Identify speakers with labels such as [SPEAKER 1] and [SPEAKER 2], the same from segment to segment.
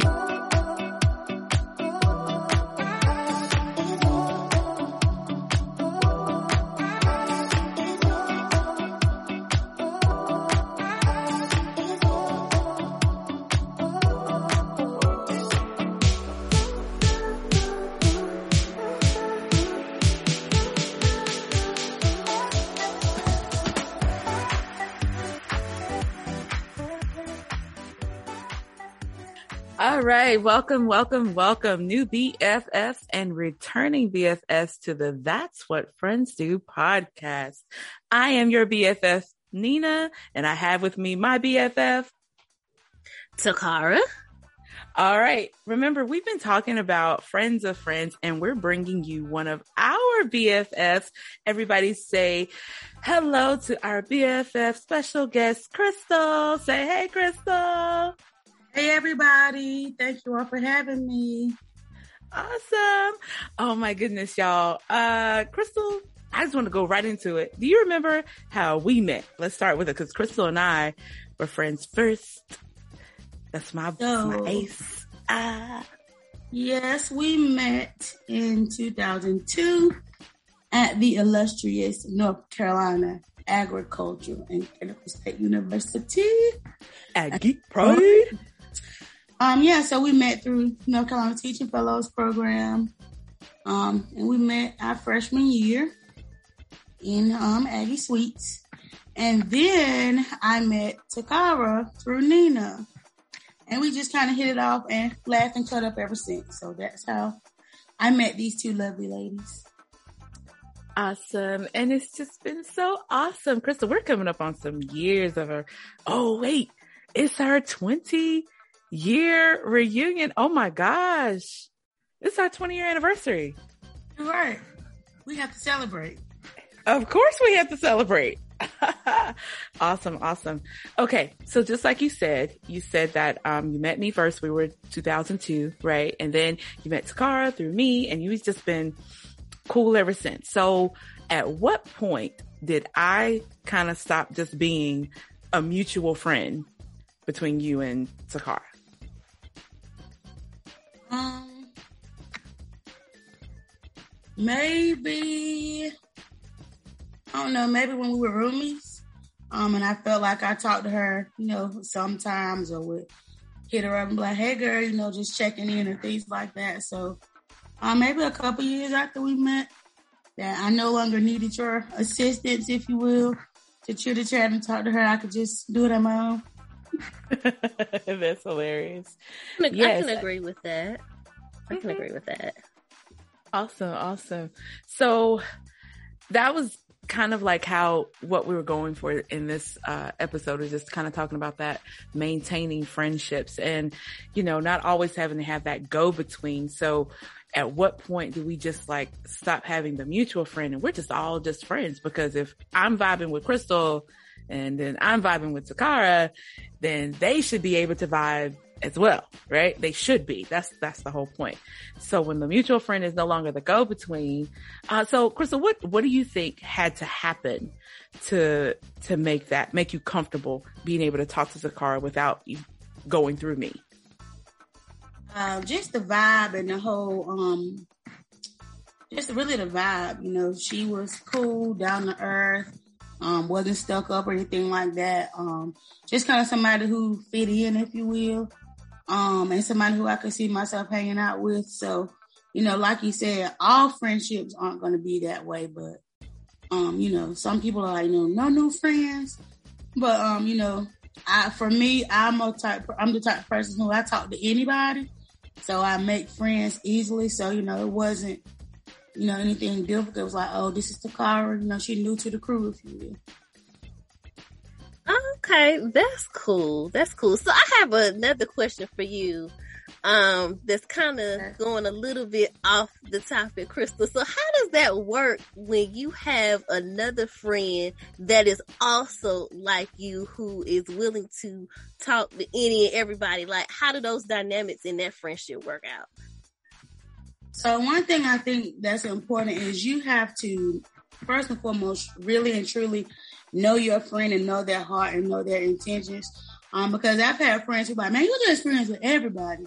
[SPEAKER 1] All right. Welcome, welcome, welcome, new BFFs and returning BFFs to the That's What Friends Do podcast. I am your BFF, Nina, and I have with me my BFF,
[SPEAKER 2] Takara.
[SPEAKER 1] All right. Remember, we've been talking about friends of friends, and we're bringing you one of our BFFs. Everybody say hello to our BFF special guest, Krystle. Say hey, Krystle.
[SPEAKER 3] Hey everybody, thank you all for having me.
[SPEAKER 1] Awesome. Oh my goodness, y'all. Uh Krystle, I just want to go right into it. Do you remember how we met? Let's start with it because Krystle and I were friends first. That's my, so, my ace. Ah.
[SPEAKER 3] Yes, we met in 2002 at the illustrious North Carolina Agricultural and Technical State University.
[SPEAKER 1] Aggie Pride.
[SPEAKER 3] Um, yeah, so we met through North Carolina Teaching Fellows Program. Um, and we met our freshman year in um, Aggie Suites. And then I met Takara through Nina. And we just kind of hit it off and laughed and cut up ever since. So that's how I met these two lovely ladies.
[SPEAKER 1] Awesome. And it's just been so awesome. Krystle, we're coming up on some years of our, oh wait, it's our 20 year reunion. Oh my gosh. It's our 20 year anniversary.
[SPEAKER 3] You're right. We have to celebrate.
[SPEAKER 1] Of course we have to celebrate. awesome, awesome. Okay, so just like you said, you said that um, you met me first. We were 2002, right? And then you met Takara through me, and you've just been cool ever since. So, at what point did I kind of stop just being a mutual friend between you and Takara?
[SPEAKER 3] Um, maybe I don't know. Maybe when we were roomies, um, and I felt like I talked to her, you know, sometimes or would hit her up and be like, "Hey, girl," you know, just checking in and things like that. So, um, maybe a couple years after we met, that I no longer needed your assistance, if you will, to chitter chat and talk to her. I could just do it on my own.
[SPEAKER 1] That's hilarious.
[SPEAKER 2] I can, yes. I can agree with that. I can mm-hmm. agree with that.
[SPEAKER 1] Awesome, awesome. So that was kind of like how what we were going for in this uh, episode is just kind of talking about that maintaining friendships and you know not always having to have that go between so at what point do we just like stop having the mutual friend and we're just all just friends because if i'm vibing with Krystle and then I'm vibing with Takara, then they should be able to vibe as well, right? They should be. That's that's the whole point. So when the mutual friend is no longer the go between, uh, so Krystle, what what do you think had to happen to to make that make you comfortable being able to talk to Takara without going through me?
[SPEAKER 3] Um, just the vibe and the whole, um, just really the vibe. You know, she was cool, down to earth um, wasn't stuck up or anything like that. Um, just kind of somebody who fit in, if you will, um, and somebody who I could see myself hanging out with. So, you know, like you said, all friendships aren't going to be that way, but, um, you know, some people are like, you know, no new friends, but, um, you know, I, for me, I'm a type, I'm the type of person who I talk to anybody. So I make friends easily. So, you know, it wasn't, you know, anything difficult. It was like, oh, this is Takara. You know, she new to the crew, if you will.
[SPEAKER 2] Okay, that's cool. That's cool. So I have another question for you. Um, that's kind of going a little bit off the topic, Krystle. So how does that work when you have another friend that is also like you, who is willing to talk to any and everybody? Like, how do those dynamics in that friendship work out?
[SPEAKER 3] So one thing I think that's important is you have to first and foremost really and truly know your friend and know their heart and know their intentions. Um, because I've had friends who like, man, you just friends with everybody.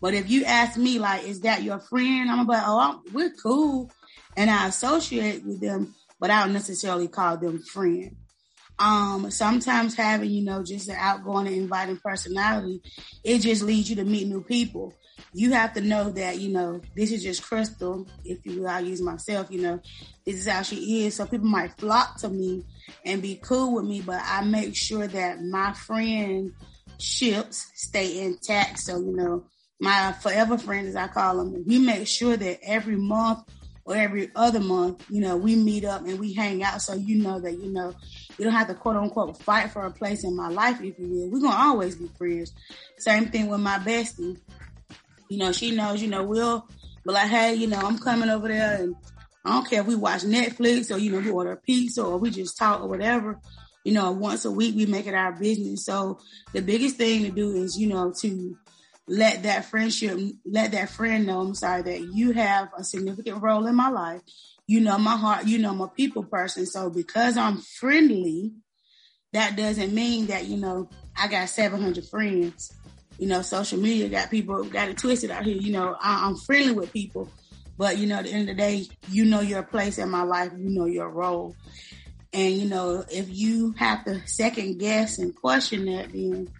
[SPEAKER 3] But if you ask me, like, is that your friend? I'm like, oh, I'm, we're cool, and I associate with them, but I don't necessarily call them friend. Um, sometimes having, you know, just an outgoing and inviting personality, it just leads you to meet new people. You have to know that, you know, this is just Krystle. If you will, I'll use myself, you know, this is how she is. So people might flock to me and be cool with me, but I make sure that my friendships stay intact. So, you know, my forever friends, as I call them, we make sure that every month or every other month, you know, we meet up and we hang out. So you know that, you know, you don't have to quote unquote fight for a place in my life, if you will. We're to always be friends. Same thing with my bestie. You know, she knows, you know, we'll be like, hey, you know, I'm coming over there and I don't care if we watch Netflix or, you know, we order pizza or we just talk or whatever. You know, once a week we make it our business. So the biggest thing to do is, you know, to let that friendship, let that friend know, I'm sorry, that you have a significant role in my life. You know my heart, you know my people person. So because I'm friendly, that doesn't mean that, you know, I got 700 friends. You know, social media got people got it twisted out here. You know, I, am friendly with people, but you know, at the end of the day, you know your place in my life, you know your role. And you know, if you have to second guess and question that, then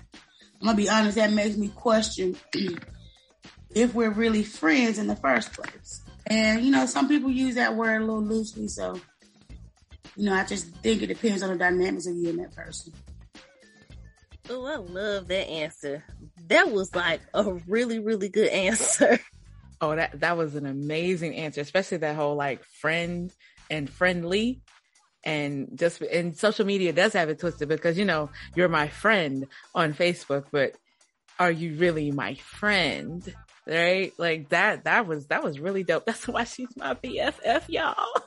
[SPEAKER 3] I'm gonna be honest, that makes me question if we're really friends in the first place. And you know, some people use that word a little loosely, so you know, I just think it depends on the dynamics of you and that person.
[SPEAKER 2] Oh, I love that answer. That was like a really, really good answer.
[SPEAKER 1] Oh, that that was an amazing answer, especially that whole like friend and friendly and just and social media does have it twisted because you know you're my friend on Facebook, but are you really my friend? Right? Like that that was that was really dope. That's why she's my BFF, y'all.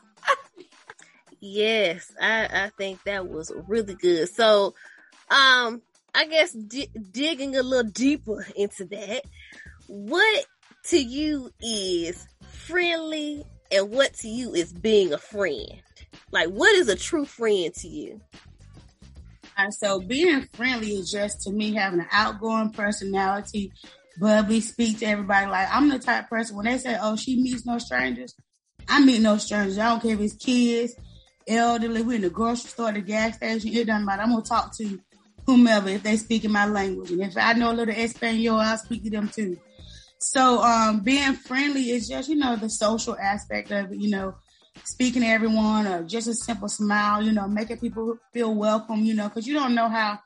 [SPEAKER 2] yes, I I think that was really good. So, um, I guess di- digging a little deeper into that, what to you is friendly, and what to you is being a friend? Like, what is a true friend to you?
[SPEAKER 3] And so being friendly is just to me having an outgoing personality, bubbly, speak to everybody. Like I'm the type person when they say, "Oh, she meets no strangers," I meet no strangers. I don't care if it's kids, elderly, We're in the grocery store, the gas station. It doesn't matter. I'm gonna talk to whomever if they speak in my language, and if I know a little Espanol, I'll speak to them too. So um, being friendly is just you know the social aspect of. You know, speaking to everyone or just a simple smile, you know, making people feel welcome, you know, because you don't know how,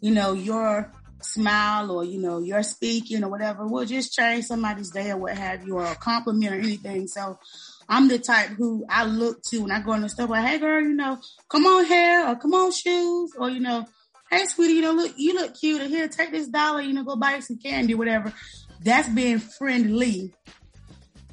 [SPEAKER 3] you know, your smile or, you know, your speaking or whatever will just change somebody's day or what have you, or a compliment or anything. So I'm the type who I look to when I go in the store, like, hey girl, you know, come on hair or come on shoes or, you know, hey sweetie, you know, look, you look cute or here, take this dollar, you know, go buy some candy, or whatever. That's being friendly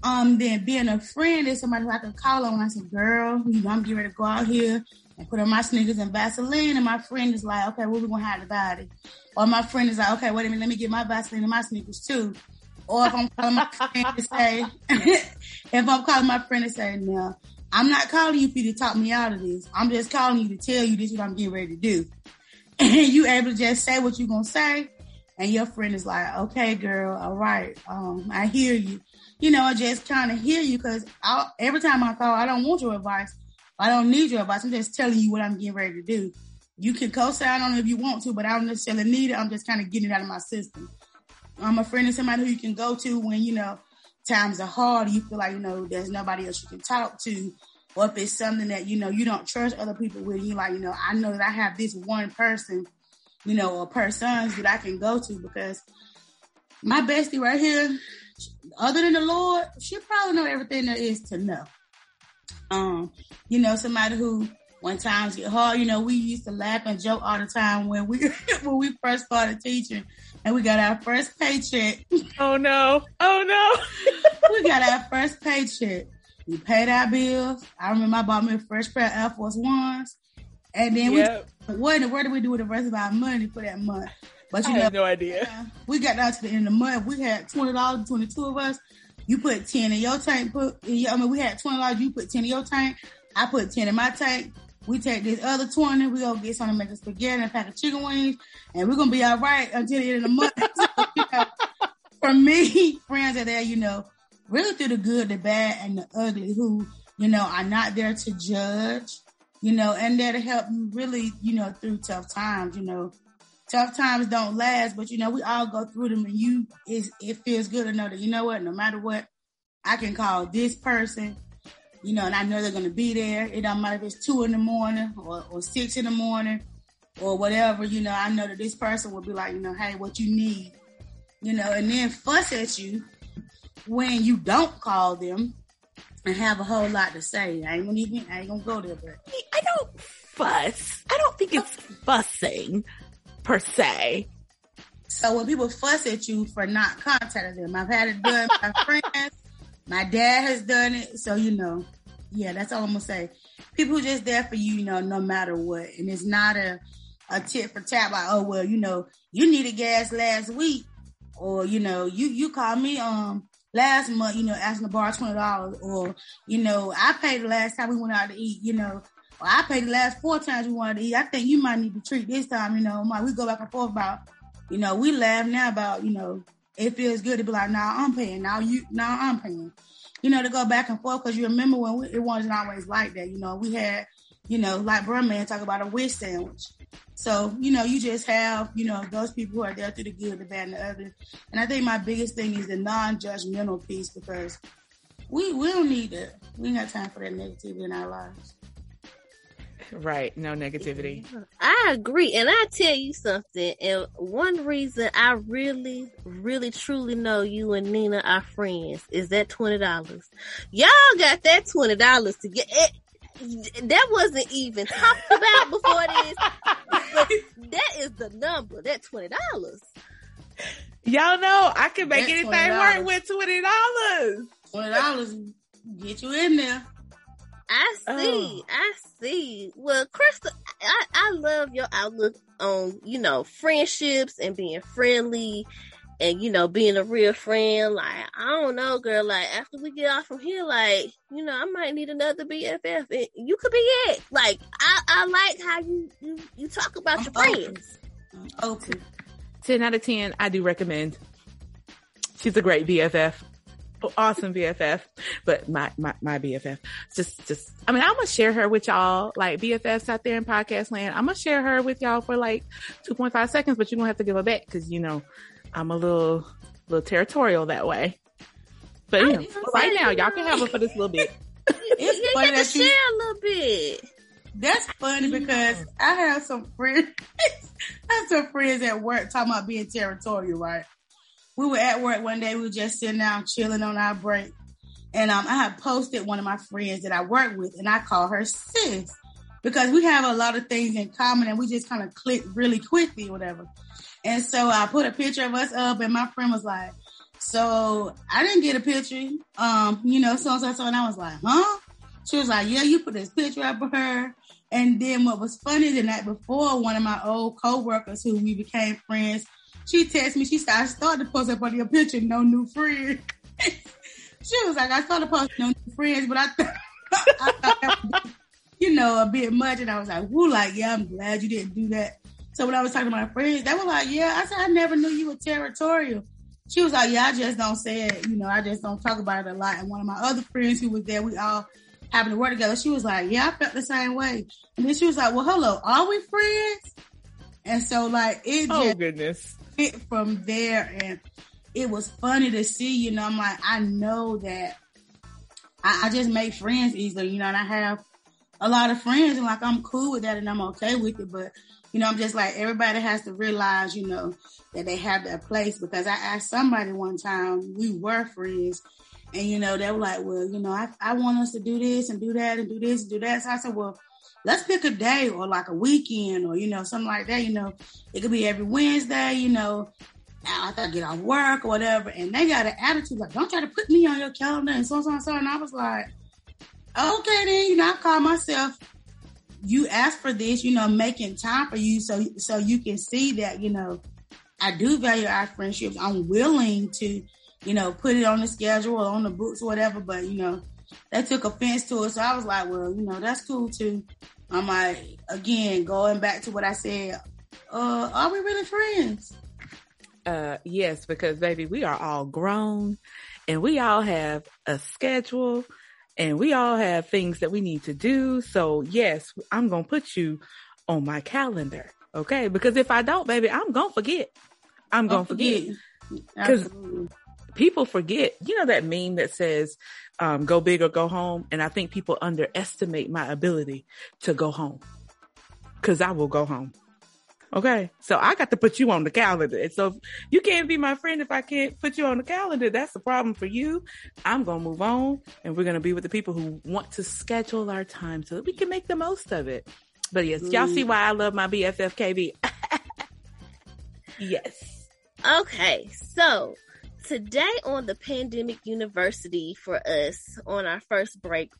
[SPEAKER 3] um, then being a friend is somebody who I can call on. I say, girl, you know, I'm getting ready to go out here and put on my sneakers and Vaseline. And my friend is like, okay, what we gonna have about it? Or my friend is like, okay, wait a minute, let me get my Vaseline and my sneakers too. Or if I'm calling my friend to say, if I'm calling my friend to say, no, I'm not calling you for you to talk me out of this. I'm just calling you to tell you this is what I'm getting ready to do. And you able to just say what you're gonna say. And your friend is like, okay, girl, all right, um, I hear you you know, I just kind of hear you because every time I call, I don't want your advice. I don't need your advice. I'm just telling you what I'm getting ready to do. You can co-sign on it if you want to, but I don't necessarily need it. I'm just kind of getting it out of my system. I'm a friend of somebody who you can go to when, you know, times are hard. You feel like, you know, there's nobody else you can talk to. Or if it's something that, you know, you don't trust other people with, you like, you know, I know that I have this one person, you know, or persons that I can go to because my bestie right here, other than the Lord, she probably know everything there is to know. Um, you know, somebody who when times get hard, you know, we used to laugh and joke all the time when we when we first started teaching and we got our first paycheck.
[SPEAKER 1] Oh no. Oh
[SPEAKER 3] no. we got our first paycheck. We paid our bills. I remember I bought me a fresh pair of Air Force Ones. And then yep. we what in the world did we do with the rest of our money for that month?
[SPEAKER 1] But you I know, no idea.
[SPEAKER 3] we got down to the end of the month. We had twenty dollars between the two of us. You put ten in your tank. Put I mean, we had twenty dollars. You put ten in your tank. I put ten in my tank. we take this other 20, we go get something to make a spaghetti and a pack of chicken wings, and we're gonna be all right until the end of the month. so, you know, for me, friends are there, you know, really through the good, the bad, and the ugly, who, you know, are not there to judge, you know, and there to help you really, you know, through tough times, you know. Tough times don't last, but you know, we all go through them and you is it feels good to know that you know what, no matter what, I can call this person you know, and I know they're to be there. It don't matter if it's two in the morning or, or six in the morning or whatever, you know, I know that this person will be like, you know, hey, what you need, you know, and then fuss at you when you don't call them and have a whole lot to say. I ain't gonna even, I ain't gonna go there, but
[SPEAKER 1] I don't fuss. I don't think it's fussing per se.
[SPEAKER 3] So when people fuss at you for not contacting them, I've had it done. My friends, my dad has done it, so you know yeah, that's all I'm gonna say. People just there for you, you know, no matter what. And it's not a a tip for tap like, oh well, you know, you needed gas last week, or you know, you you called me um last month, you know, asking to borrow twenty dollars, or you know, I paid the last time we went out to eat, you know, or I paid the last four times we wanted to eat. I think you might need to treat this time, you know, my, we go back and forth about, you know, we laugh now about, you know, it feels good to be like, nah, I'm paying, now you, now I'm paying you know, to go back and forth because you remember when we, it wasn't always like that. You know, we had, you know, like Man talk about a wish sandwich. So, you know, you just have, you know, those people who are there through the good, the bad, and the ugly. And I think my biggest thing is the non-judgmental piece because we we don't need that. We ain't got time for that negativity in our lives.
[SPEAKER 1] Right. No negativity.
[SPEAKER 2] I agree. And I tell you something. And one reason I really, really, truly know you and Nina are friends is that $20. Y'all got that $20 to get it. That wasn't even talked about before this. But that is the number. That $20.
[SPEAKER 1] Y'all know I can make anything work with $20.
[SPEAKER 3] $20 get you in there.
[SPEAKER 2] I see. Oh. I see. Well, Krystle, I, I love your outlook on, you know, friendships and being friendly and, you know, being a real friend. Like, I don't know, girl. Like, after we get off from here, like, you know, I might need another BFF. And you could be it. Like, I, I like how you, you, you talk about your friends.
[SPEAKER 3] Okay.
[SPEAKER 1] 10 out of 10, I do recommend. She's a great BFF awesome BFF, but my, my, my BFF just, just, I mean, I'm to share her with y'all, like BFFs out there in podcast land. I'm to share her with y'all for like 2.5 seconds, but you're to have to give her back because, you know, I'm a little, little territorial that way. But you know, right now, y'all can have it for this little bit.
[SPEAKER 2] it's you funny that you share a little bit.
[SPEAKER 3] That's funny because I have some friends. I have some friends at work talking about being territorial, right? we were at work one day. We were just sitting down, chilling on our break. And um, I had posted one of my friends that I work with, and I call her sis because we have a lot of things in common, and we just kind of click really quickly, or whatever. And so I put a picture of us up, and my friend was like, "So I didn't get a picture, um, you know, so and so, so." And I was like, "Huh?" She was like, "Yeah, you put this picture up of her." And then what was funny the night before, one of my old coworkers who we became friends she texted me. She said, I started to post up on your picture, no new friends. she was like, I started posting no new friends, but I thought, I thought you know, a bit much. And I was like, woo, like, yeah, I'm glad you didn't do that. So when I was talking to my friends, they were like, yeah, I said, I never knew you were territorial. She was like, yeah, I just don't say it. You know, I just don't talk about it a lot. And one of my other friends who was there, we all happened to work together. She was like, yeah, I felt the same way. And then she was like, well, hello, are we friends? And so like, it
[SPEAKER 1] oh, goodness
[SPEAKER 3] it from there. And it was funny to see, you know, I'm like, I know that I, I just make friends easily, you know, and I have a lot of friends and like I'm cool with that and I'm okay with it. But, you know, I'm just like, everybody has to realize, you know, that they have their place because I asked somebody one time, we were friends. And, you know, they were like, well, you know, I, I want us to do this and do that and do this and do that. So I said, well, let's pick a day or like a weekend or, you know, something like that. You know, it could be every Wednesday, you know, after I get off work or whatever. And they got an attitude like, don't try to put me on your calendar and so, so, and so. And I was like, okay, then, you know, I call myself, you asked for this, you know, making time for you so, so you can see that, you know, I do value our friendships. I'm willing to, you know, put it on the schedule or on the books or whatever, but, you know, they took offense to it. So I was like, well, you know, that's cool too. I'm like, again, going back to what I said, uh, are we really friends?
[SPEAKER 1] Uh, yes, because baby, we are all grown and we all have a schedule and we all have things that we need to do. So yes, I'm going to put you on my calendar. Okay. Because if I don't, baby, I'm going to forget. I'm going to forget. Because people forget, you know, that meme that says, um, go big or go home. And I think people underestimate my ability to go home because I will go home. Okay. So I got to put you on the calendar. And so you can't be my friend if I can't put you on the calendar. That's the problem for you. I'm going to move on and we're going to be with the people who want to schedule our time so that we can make the most of it. But yes, y'all see why I love my BFF KB. yes.
[SPEAKER 2] Okay. So today on the Pandemic University for us on our first break,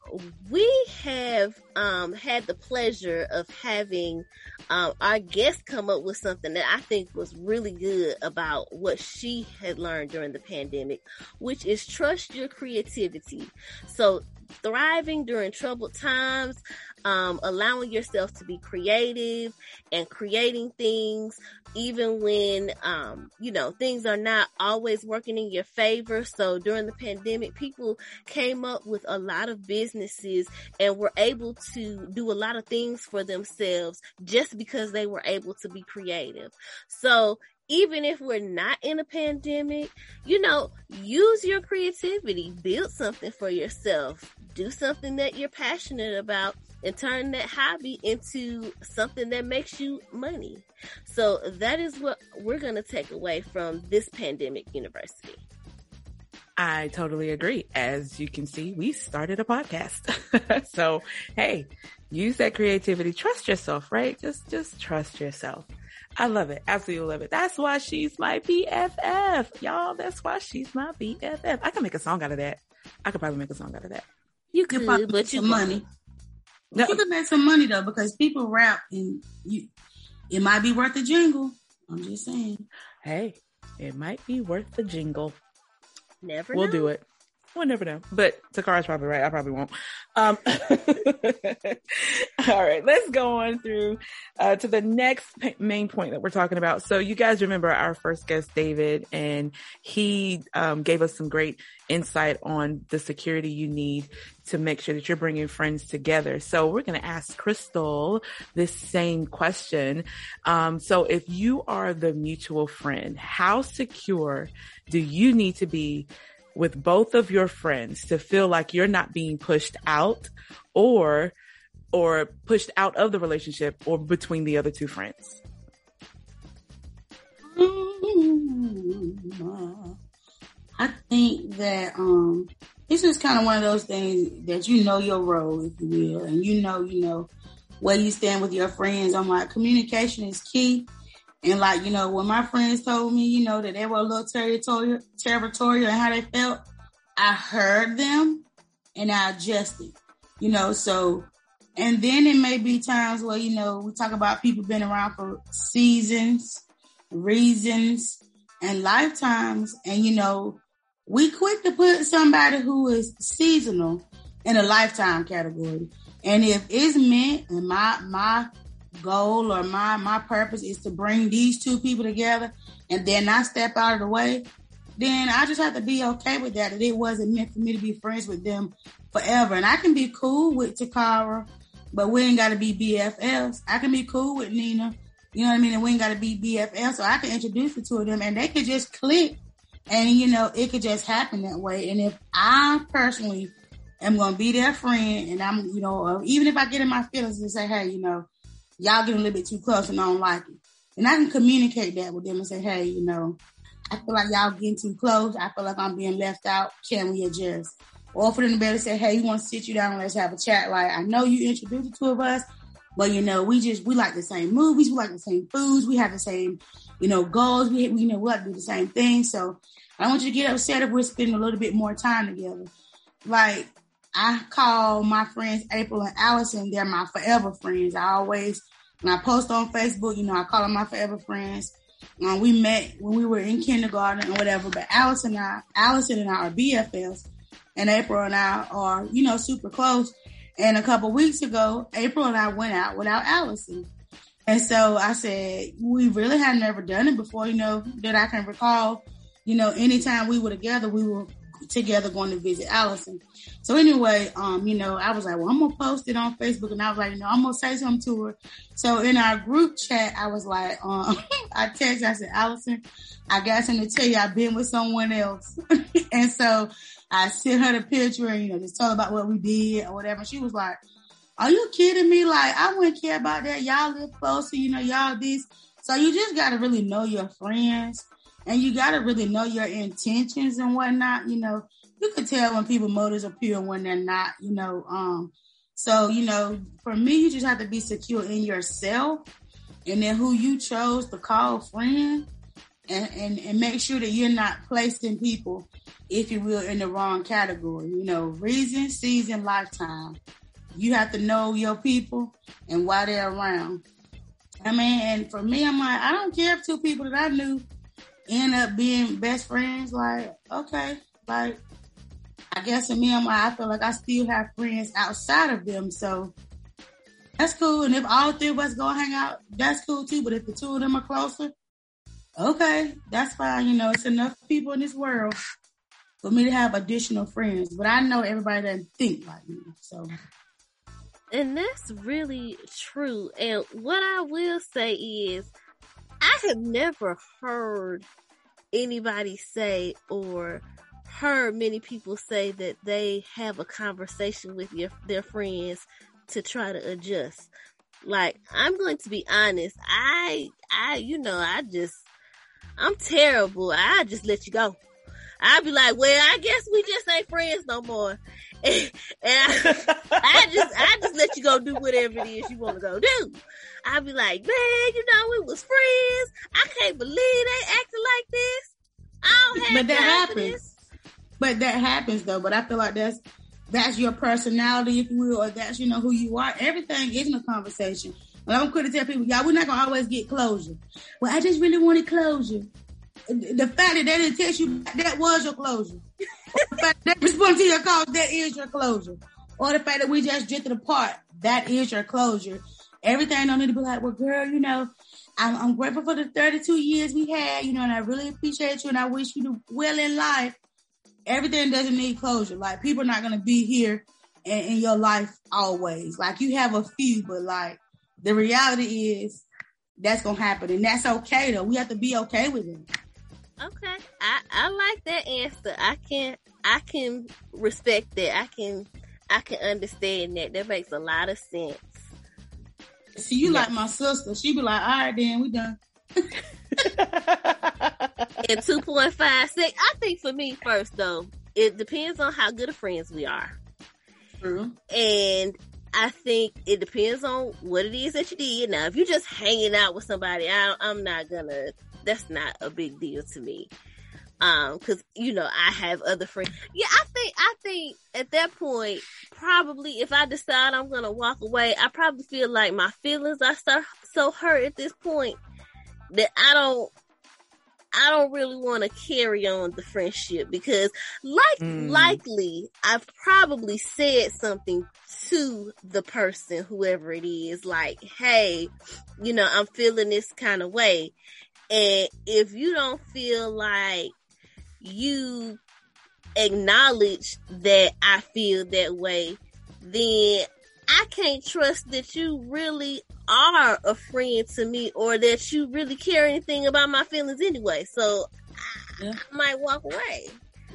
[SPEAKER 2] we have um, had the pleasure of having um, our guest come up with something that I think was really good about what she had learned during the pandemic, which is trust your creativity. So thriving during troubled times, um, allowing yourself to be creative and creating things, even when, um, you know, things are not always working in your favor. So during the pandemic, people came up with a lot of businesses and were able to do a lot of things for themselves just because they were able to be creative. So even if we're not in a pandemic, you know, use your creativity, build something for yourself, do something that you're passionate about and turn that hobby into something that makes you money. So that is what we're going to take away from this pandemic university.
[SPEAKER 1] I totally agree. As you can see, we started a podcast. so, hey, use that creativity. Trust yourself, right? Just, just trust yourself. I love it. Absolutely love it. That's why she's my BFF. Y'all, that's why she's my BFF. I can make a song out of that. I could probably make a song out of that.
[SPEAKER 2] You could, probably but you
[SPEAKER 3] money. No. You could make some money though, because people rap and you, it might be worth a jingle. I'm just saying.
[SPEAKER 1] Hey, it might be worth the jingle.
[SPEAKER 2] Never.
[SPEAKER 1] We'll
[SPEAKER 2] know.
[SPEAKER 1] do it. We'll never know. But Takara's probably right. I probably won't. Um, all right, let's go on through uh, to the next p- main point that we're talking about. So you guys remember our first guest, David, and he um, gave us some great insight on the security you need to make sure that you're bringing friends together. So we're going to ask Krystle this same question. Um, so if you are the mutual friend, how secure do you need to be with both of your friends to feel like you're not being pushed out or or pushed out of the relationship or between the other two friends?
[SPEAKER 3] I think that um it's just kind of one of those things that you know your role, if you will, and you know, you know, where you stand with your friends. I'm like, communication is key. And like, you know, when my friends told me, you know, that they were a little territorial, territorial and how they felt, I heard them and I adjusted, you know, so, and then it may be times where, you know, we talk about people being around for seasons, reasons, and lifetimes. And, you know, we quick to put somebody who is seasonal in a lifetime category. And if it's meant and my, my goal or my my purpose is to bring these two people together and then I step out of the way, then I just have to be okay with that. That it wasn't meant for me to be friends with them forever. And I can be cool with Takara, but we ain't gotta be BFFs. I can be cool with Nina. You know what I mean? And we ain't gotta be BFFs. So I can introduce the two of them and they could just click and you know, it could just happen that way. And if I personally am gonna be their friend and I'm, you know, even if I get in my feelings and say, hey, you know, y'all getting a little bit too close and I don't like it. And I can communicate that with them and say, hey, you know, I feel like y'all getting too close. I feel like I'm being left out. Can we adjust? Or for them to be able to say, hey, you want to sit you down and let's have a chat. Like, I know you introduced the two of us, but you know, we just, we like the same movies. We like the same foods. We have the same, you know, goals. We, we you know, we like to do the same thing. So I want you to get upset if we're spending a little bit more time together. Like, I call my friends April and Allison, they're my forever friends. I always, when I post on Facebook, you know, I call them my forever friends. Um, we met when we were in kindergarten or whatever, but Allison and I, Allison and I are BFFs and April and I are, you know, super close. And a couple weeks ago, April and I went out without Allison. And so I said, we really had never done it before, you know, that I can recall. You know, anytime we were together, we were together going to visit Allison. So anyway, um, you know, I was like, well, I'm gonna post it on Facebook, and I was like, you know, I'm gonna say something to her. So in our group chat, I was like, um, I text, I said, Allison, I got something to tell you. I've been with someone else, and so I sent her the picture, and you know, just told her about what we did or whatever. She was like, Are you kidding me? Like, I wouldn't care about that. Y'all live closer, you know, y'all this. So you just gotta really know your friends and you got to really know your intentions and whatnot. You know, you could tell when people motives are pure when they're not. You know, um, so you know, for me, you just have to be secure in yourself, and then who you chose to call friend, and and, and make sure that you're not placing people, if you will, in the wrong category. You know, reason, season, lifetime. You have to know your people and why they're around. I mean, and for me, I'm like, I don't care if two people that I knew end up being best friends, like, okay, like, I guess in me, I'm like, I feel like I still have friends outside of them. So that's cool. And if all three of us go hang out, that's cool too. But if the two of them are closer, okay, that's fine. You know, it's enough people in this world for me to have additional friends. But I know everybody doesn't think like me. So.
[SPEAKER 2] And that's really true. And what I will say is, have never heard anybody say or heard many people say that they have a conversation with your, their friends to try to adjust. Like, I'm going to be honest. I, I, you know, I just, I'm terrible. I just let you go. I'd be like, well, I guess we just ain't friends no more. And, I, I just, I just let you go do whatever it is you want to go do. I'd be like, man, you know, we was friends. I can't believe they acting like this. I don't have
[SPEAKER 3] But that happens. But that happens though. But I feel like that's that's your personality, if you will, or that's you know who you are. Everything isn't a conversation. Well, I'm quick to tell people, y'all, we're not gonna always get closure. Well, I just really wanted closure. The fact that they didn't text you that was your closure. the fact that they responded to your calls, that is your closure. Or the fact that we just drifted apart, that is your closure. Everything don't need to be like, well, girl, you know, I'm, I'm, grateful for the 32 years we had, you know, and I really appreciate you and I wish you the well in life. Everything doesn't need closure. Like people are not going to be here in, in your life always. Like you have a few, but like the reality is that's going to happen and that's okay though. We have to be okay with it.
[SPEAKER 2] Okay. I, I like that answer. I can, I can respect that. I can, I can understand that. That makes a lot of sense.
[SPEAKER 3] See, you like my sister. She be like, all right, then we done.
[SPEAKER 2] and 2.5 sec, I think for me first though, it depends on how good of friends we are.
[SPEAKER 3] True.
[SPEAKER 2] And I think it depends on what it is that you did. Now, if you're just hanging out with somebody, I, I'm not gonna, that's not a big deal to me. Um, cause you know, I have other friends. Yeah, I think, I think at that point, probably if I decide I'm gonna walk away, I probably feel like my feelings are so, so hurt at this point that I don't, I don't really want to carry on the friendship because like, mm. likely I've probably said something to the person, whoever it is, like, Hey, you know, I'm feeling this kind of way. And if you don't feel like you acknowledge that I feel that way, then I can't trust that you really are a friend to me or that you really care anything about my feelings anyway. So yeah. I might walk away.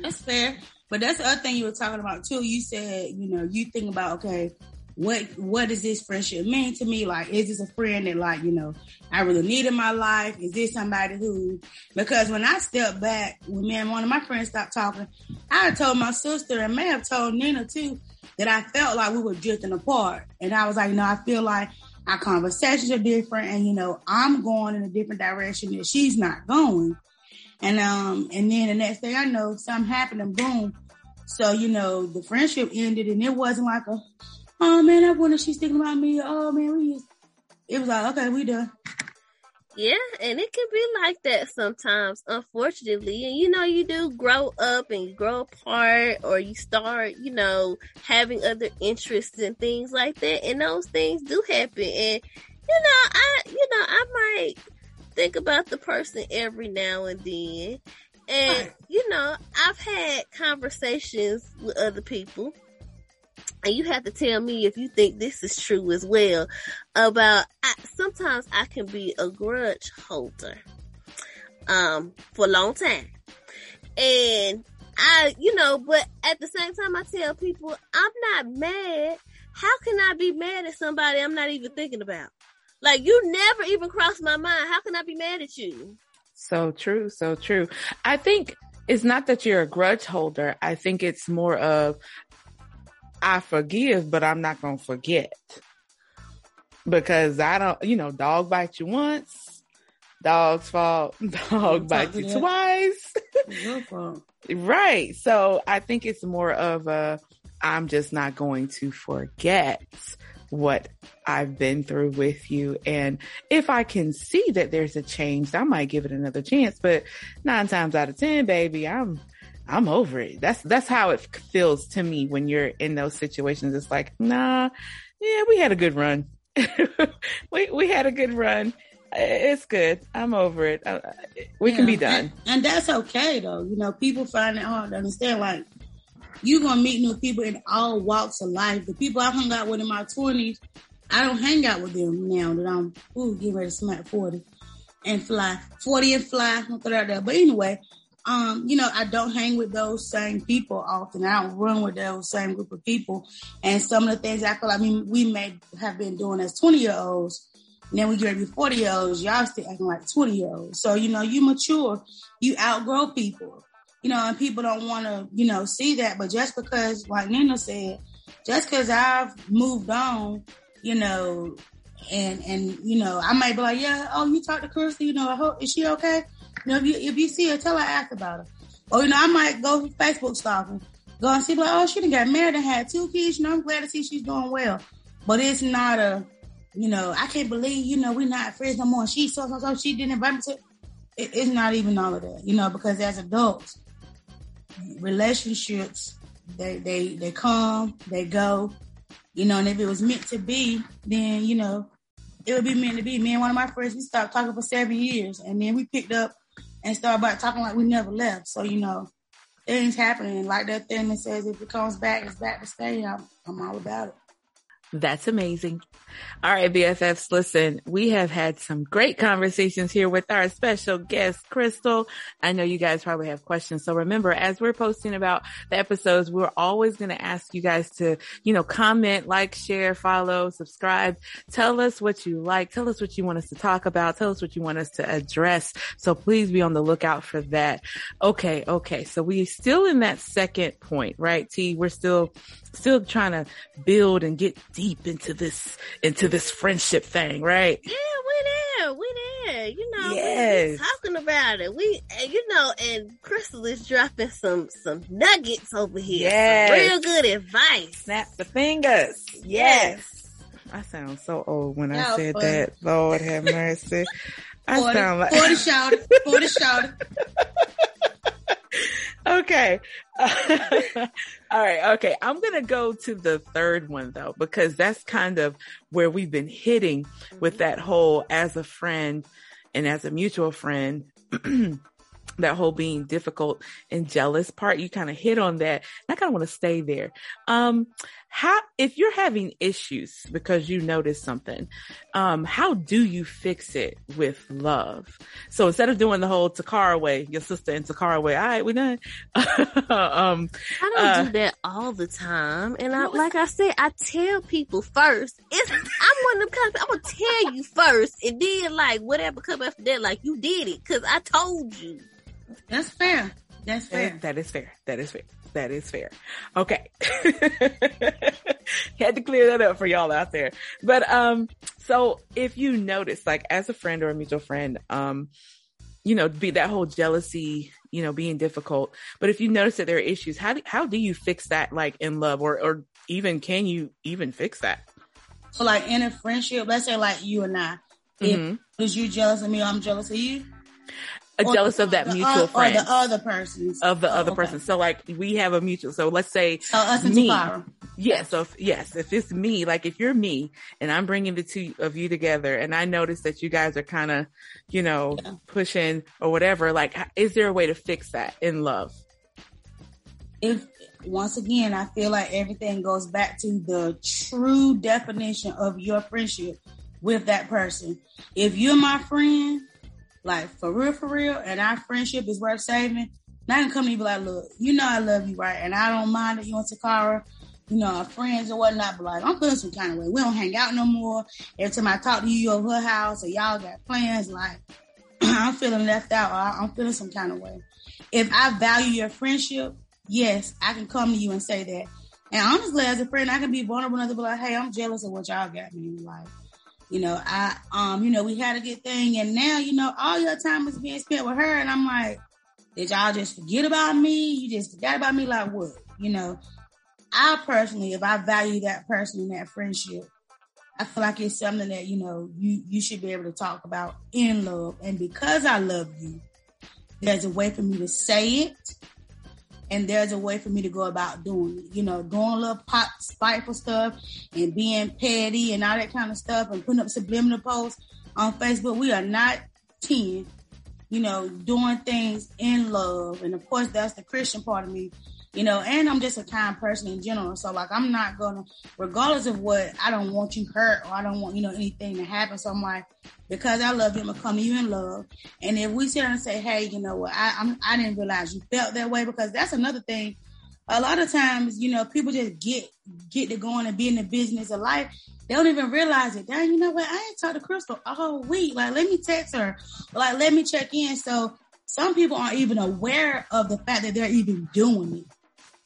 [SPEAKER 3] That's fair. But that's the other thing you were talking about too. You said, you know, you think about, okay, what what does this friendship mean to me? Like, is this a friend that like, you know, I really need in my life? Is this somebody who because when I stepped back, when me and one of my friends stopped talking, I told my sister and may have told Nina too that I felt like we were drifting apart. And I was like, you know, I feel like our conversations are different and you know, I'm going in a different direction that she's not going. And um and then the next day I know something happened and boom. So, you know, the friendship ended and it wasn't like a oh man, I wonder she's thinking about me. Oh man, we. It was like okay, we done.
[SPEAKER 2] Yeah, and it can be like that sometimes, unfortunately. And you know, you do grow up and you grow apart, or you start, you know, having other interests and things like that. And those things do happen. And you know, I, you know, I might think about the person every now and then. And, you know, I've had conversations with other people and you have to tell me if you think this is true as well about I, sometimes I can be a grudge holder um for a long time. And I, you know, but at the same time I tell people I'm not mad. How can I be mad at somebody I'm not even thinking about? Like you never even crossed my mind. How can I be mad at you?
[SPEAKER 1] So true, so true. I think it's not that you're a grudge holder. I think it's more of I forgive, but I'm not gonna forget. Because I don't, you know, dog bite you once, dog's fault, dog bite you twice. right. So I think it's more of a I'm just not going to forget what I've been through with you. And if I can see that there's a change, I might give it another chance. But nine times out of 10, baby, I'm, I'm over it. That's, that's how it feels to me when you're in those situations. It's like, nah, yeah, we had a good run. we, we had a good run. It's good. I'm over it. We yeah. can be done.
[SPEAKER 3] And, and that's okay though. You know, people find it hard to understand like, you're gonna meet new people in all walks of life. The people I hung out with in my twenties, I don't hang out with them now that I'm ooh getting ready to smack forty and fly. Forty and fly, I'll throw that out there. But anyway, um, you know, I don't hang with those same people often. I don't run with those same group of people. And some of the things I feel like we, we may have been doing as 20 year olds, and then we get to be 40 year olds, y'all still acting like 20 year olds. So, you know, you mature, you outgrow people you know, and people don't want to, you know, see that. But just because, like Nina said, just because I've moved on, you know, and and you know, I might be like, yeah, oh, you talked to Kirsty, you know, I hope is she okay? You know, if you if you see her, tell her I asked about her. Or you know, I might go Facebook stalking, go and see like, oh, she done got married and had two kids. You know, I'm glad to see she's doing well. But it's not a, you know, I can't believe, you know, we're not friends no more. She so so so she didn't invite me to. It, it's not even all of that, you know, because as adults, relationships, they they they come, they go. You know, and if it was meant to be, then you know, it would be meant to be. Me and one of my friends, we stopped talking for seven years, and then we picked up and start about talking like we never left. So you know, things happening. Like that thing that says, if it comes back, it's back to stay. I'm, I'm all about it.
[SPEAKER 1] That's amazing. All right, BFFs, listen, we have had some great conversations here with our special guest, Krystle. I know you guys probably have questions. So remember, as we're posting about the episodes, we're always going to ask you guys to, you know, comment, like, share, follow, subscribe. Tell us what you like. Tell us what you want us to talk about. Tell us what you want us to address. So please be on the lookout for that. Okay. Okay. So we still in that second point, right? T, we're still still trying to build and get deep into this into this friendship thing, right?
[SPEAKER 2] Yeah, we there, we there. You know, yes. we talking about it. We, you know, and Krystle is dropping some some nuggets over here. Yes, real good advice.
[SPEAKER 1] Snap the fingers. Yes. yes. I sound so old when I said that. Lord have mercy. I 40, sound like
[SPEAKER 3] 40 shout, 40 shout.
[SPEAKER 1] okay. All right. Okay. I'm going to go to the third one though, because that's kind of where we've been hitting with that whole as a friend and as a mutual friend. that whole being difficult and jealous part, you kind of hit on that. I kind of want to stay there. Um, how, if you're having issues because you notice something, um, how do you fix it with love? So instead of doing the whole Takara way, your sister and Takara way, all right, we're done.
[SPEAKER 2] um, I don't uh, do that all the time. And I, like I said, I tell people first. It's, I'm one of them kind of, I'm to tell you first and then like whatever come after that, like you did it because I told you.
[SPEAKER 3] That's fair. That's fair.
[SPEAKER 1] That, that is fair. That is fair. That is fair. Okay. Had to clear that up for y'all out there. But, um, so if you notice, like as a friend or a mutual friend, um, you know, be that whole jealousy, you know, being difficult. But if you notice that there are issues, how do, how do you fix that like in love or, or even can you even fix that?
[SPEAKER 3] So like in a friendship, let's say like you and I, Mm-hmm. If you jealous of me, I'm jealous of you.
[SPEAKER 1] Jealous of that mutual
[SPEAKER 3] uh,
[SPEAKER 1] friend
[SPEAKER 3] or the other person
[SPEAKER 1] of the oh, other okay. person. So like we have a mutual. So let's say
[SPEAKER 3] so us
[SPEAKER 1] me.
[SPEAKER 3] Yes.
[SPEAKER 1] Yeah, so if, yes, if it's me, like if you're me and I'm bringing the two of you together, and I notice that you guys are kind of, you know, yeah. pushing or whatever. Like, is there a way to fix that in love?
[SPEAKER 3] If once again, I feel like everything goes back to the true definition of your friendship with that person. If you're my friend, like for real, for real, and our friendship is worth saving, now I can come to you be like, look, you know I love you, right? And I don't mind that you and Takara, you know, friends or whatnot, but like I'm feeling some kind of way. We don't hang out no more. Every time I talk to you over her house or y'all got plans, like I'm feeling left out or I'm feeling some kind of way. If I value your friendship, yes, I can come to you and say that. And honestly, as a friend, I can be vulnerable enough to be like, hey, I'm jealous of what y'all got me in life. You know, I, um, you know, we had a good thing and now, you know, all your time is being spent with her. And I'm like, did y'all just forget about me? You just forgot about me? Like what? You know, I personally, if I value that person and that friendship, I feel like it's something that, you know, you, you should be able to talk about in love. And because I love you, there's a way for me to say it and there's a way for me to go about doing. You know, doing little pop spiteful stuff and being petty and all that kind of stuff and putting up subliminal posts on Facebook. We are not 10, you know, doing things in love. And of course, that's the Christian part of me you know, and I'm just a kind person in general. So like I'm not gonna, regardless of what, I don't want you hurt or I don't want, you know, anything to happen. So I'm like, because I love you, I'm come you in love. And if we sit and say, hey, you know what, I I'm, I didn't realize you felt that way because that's another thing. A lot of times, you know, people just get get to going and be in the business of life. They don't even realize it. Dang, you know what? I ain't talked to Krystle all week. Like, let me text her. Like, let me check in. So some people aren't even aware of the fact that they're even doing it.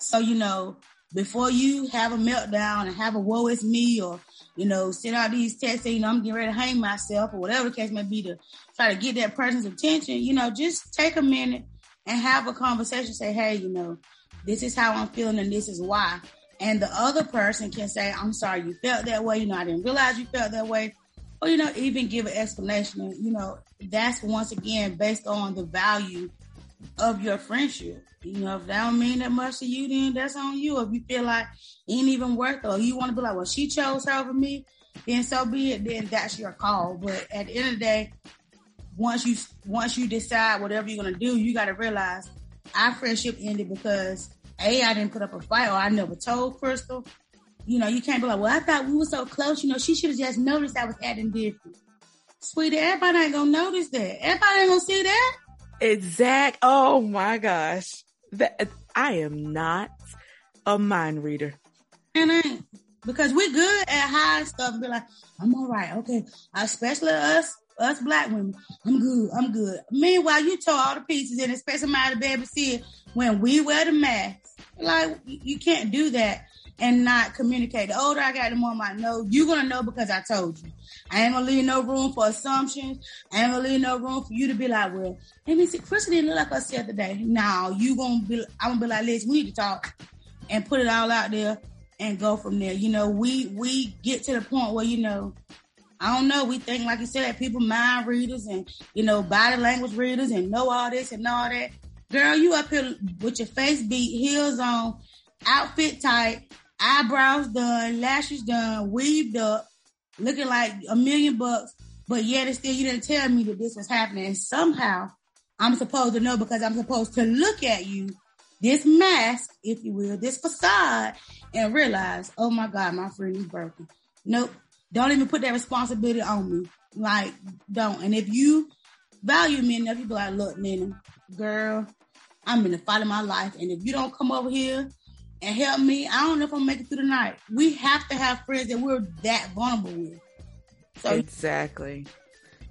[SPEAKER 3] So, you know, before you have a meltdown and have a woe is me or, you know, send out these texts saying, you know, I'm getting ready to hang myself or whatever the case may be to try to get that person's attention, you know, just take a minute and have a conversation. Say, hey, you know, this is how I'm feeling and this is why. And the other person can say, I'm sorry you felt that way. You know, I didn't realize you felt that way. Or, you know, even give an explanation. And, you know, that's once again based on the value of your friendship. You know, if that don't mean that much to you, then that's on you. If you feel like it ain't even worth it, or you want to be like, well, she chose her over me, then so be it. Then that's your call. But at the end of the day, once you once you decide whatever you're gonna do, you got to realize our friendship ended because a I didn't put up a fight, or I never told Krystle. You know, you can't be like, well, I thought we were so close. You know, she should have just noticed I was acting different. Sweetie, everybody ain't gonna notice that. Everybody ain't gonna see that.
[SPEAKER 1] Exact. Oh my gosh. That I am not a mind reader.
[SPEAKER 3] And I because we're good at hiding stuff and be like, I'm all right, okay. Especially us, us black women. I'm good, I'm good. Meanwhile, you tore all the pieces and be able to see it when we wear the mask. Like you can't do that and not communicate. The older I got, the more I know. You're gonna know because I told you. I ain't gonna leave no room for assumptions. I ain't gonna leave no room for you to be like, well, let me see, Chris didn't look like us the other day. Now you gonna be, I'm gonna be like, listen, we need to talk and put it all out there and go from there. You know, we we get to the point where you know, I don't know. We think, like you said, people mind readers and you know body language readers and know all this and all that. Girl, you up here with your face beat, heels on, outfit tight, eyebrows done, lashes done, weaved up, looking like a million bucks, but yet and still you didn't tell me that this was happening. And somehow I'm supposed to know because I'm supposed to look at you, this mask, if you will, this facade, and realize, oh my God, my friend is broken. Nope. Don't even put that responsibility on me. Like, don't. And if you value me enough, you be like, look, Nina, girl, I'm in the fight of my life. And if you don't come over here and help me. I don't know if I'm making through the night. We have to have friends that we're that vulnerable with.
[SPEAKER 1] So, exactly.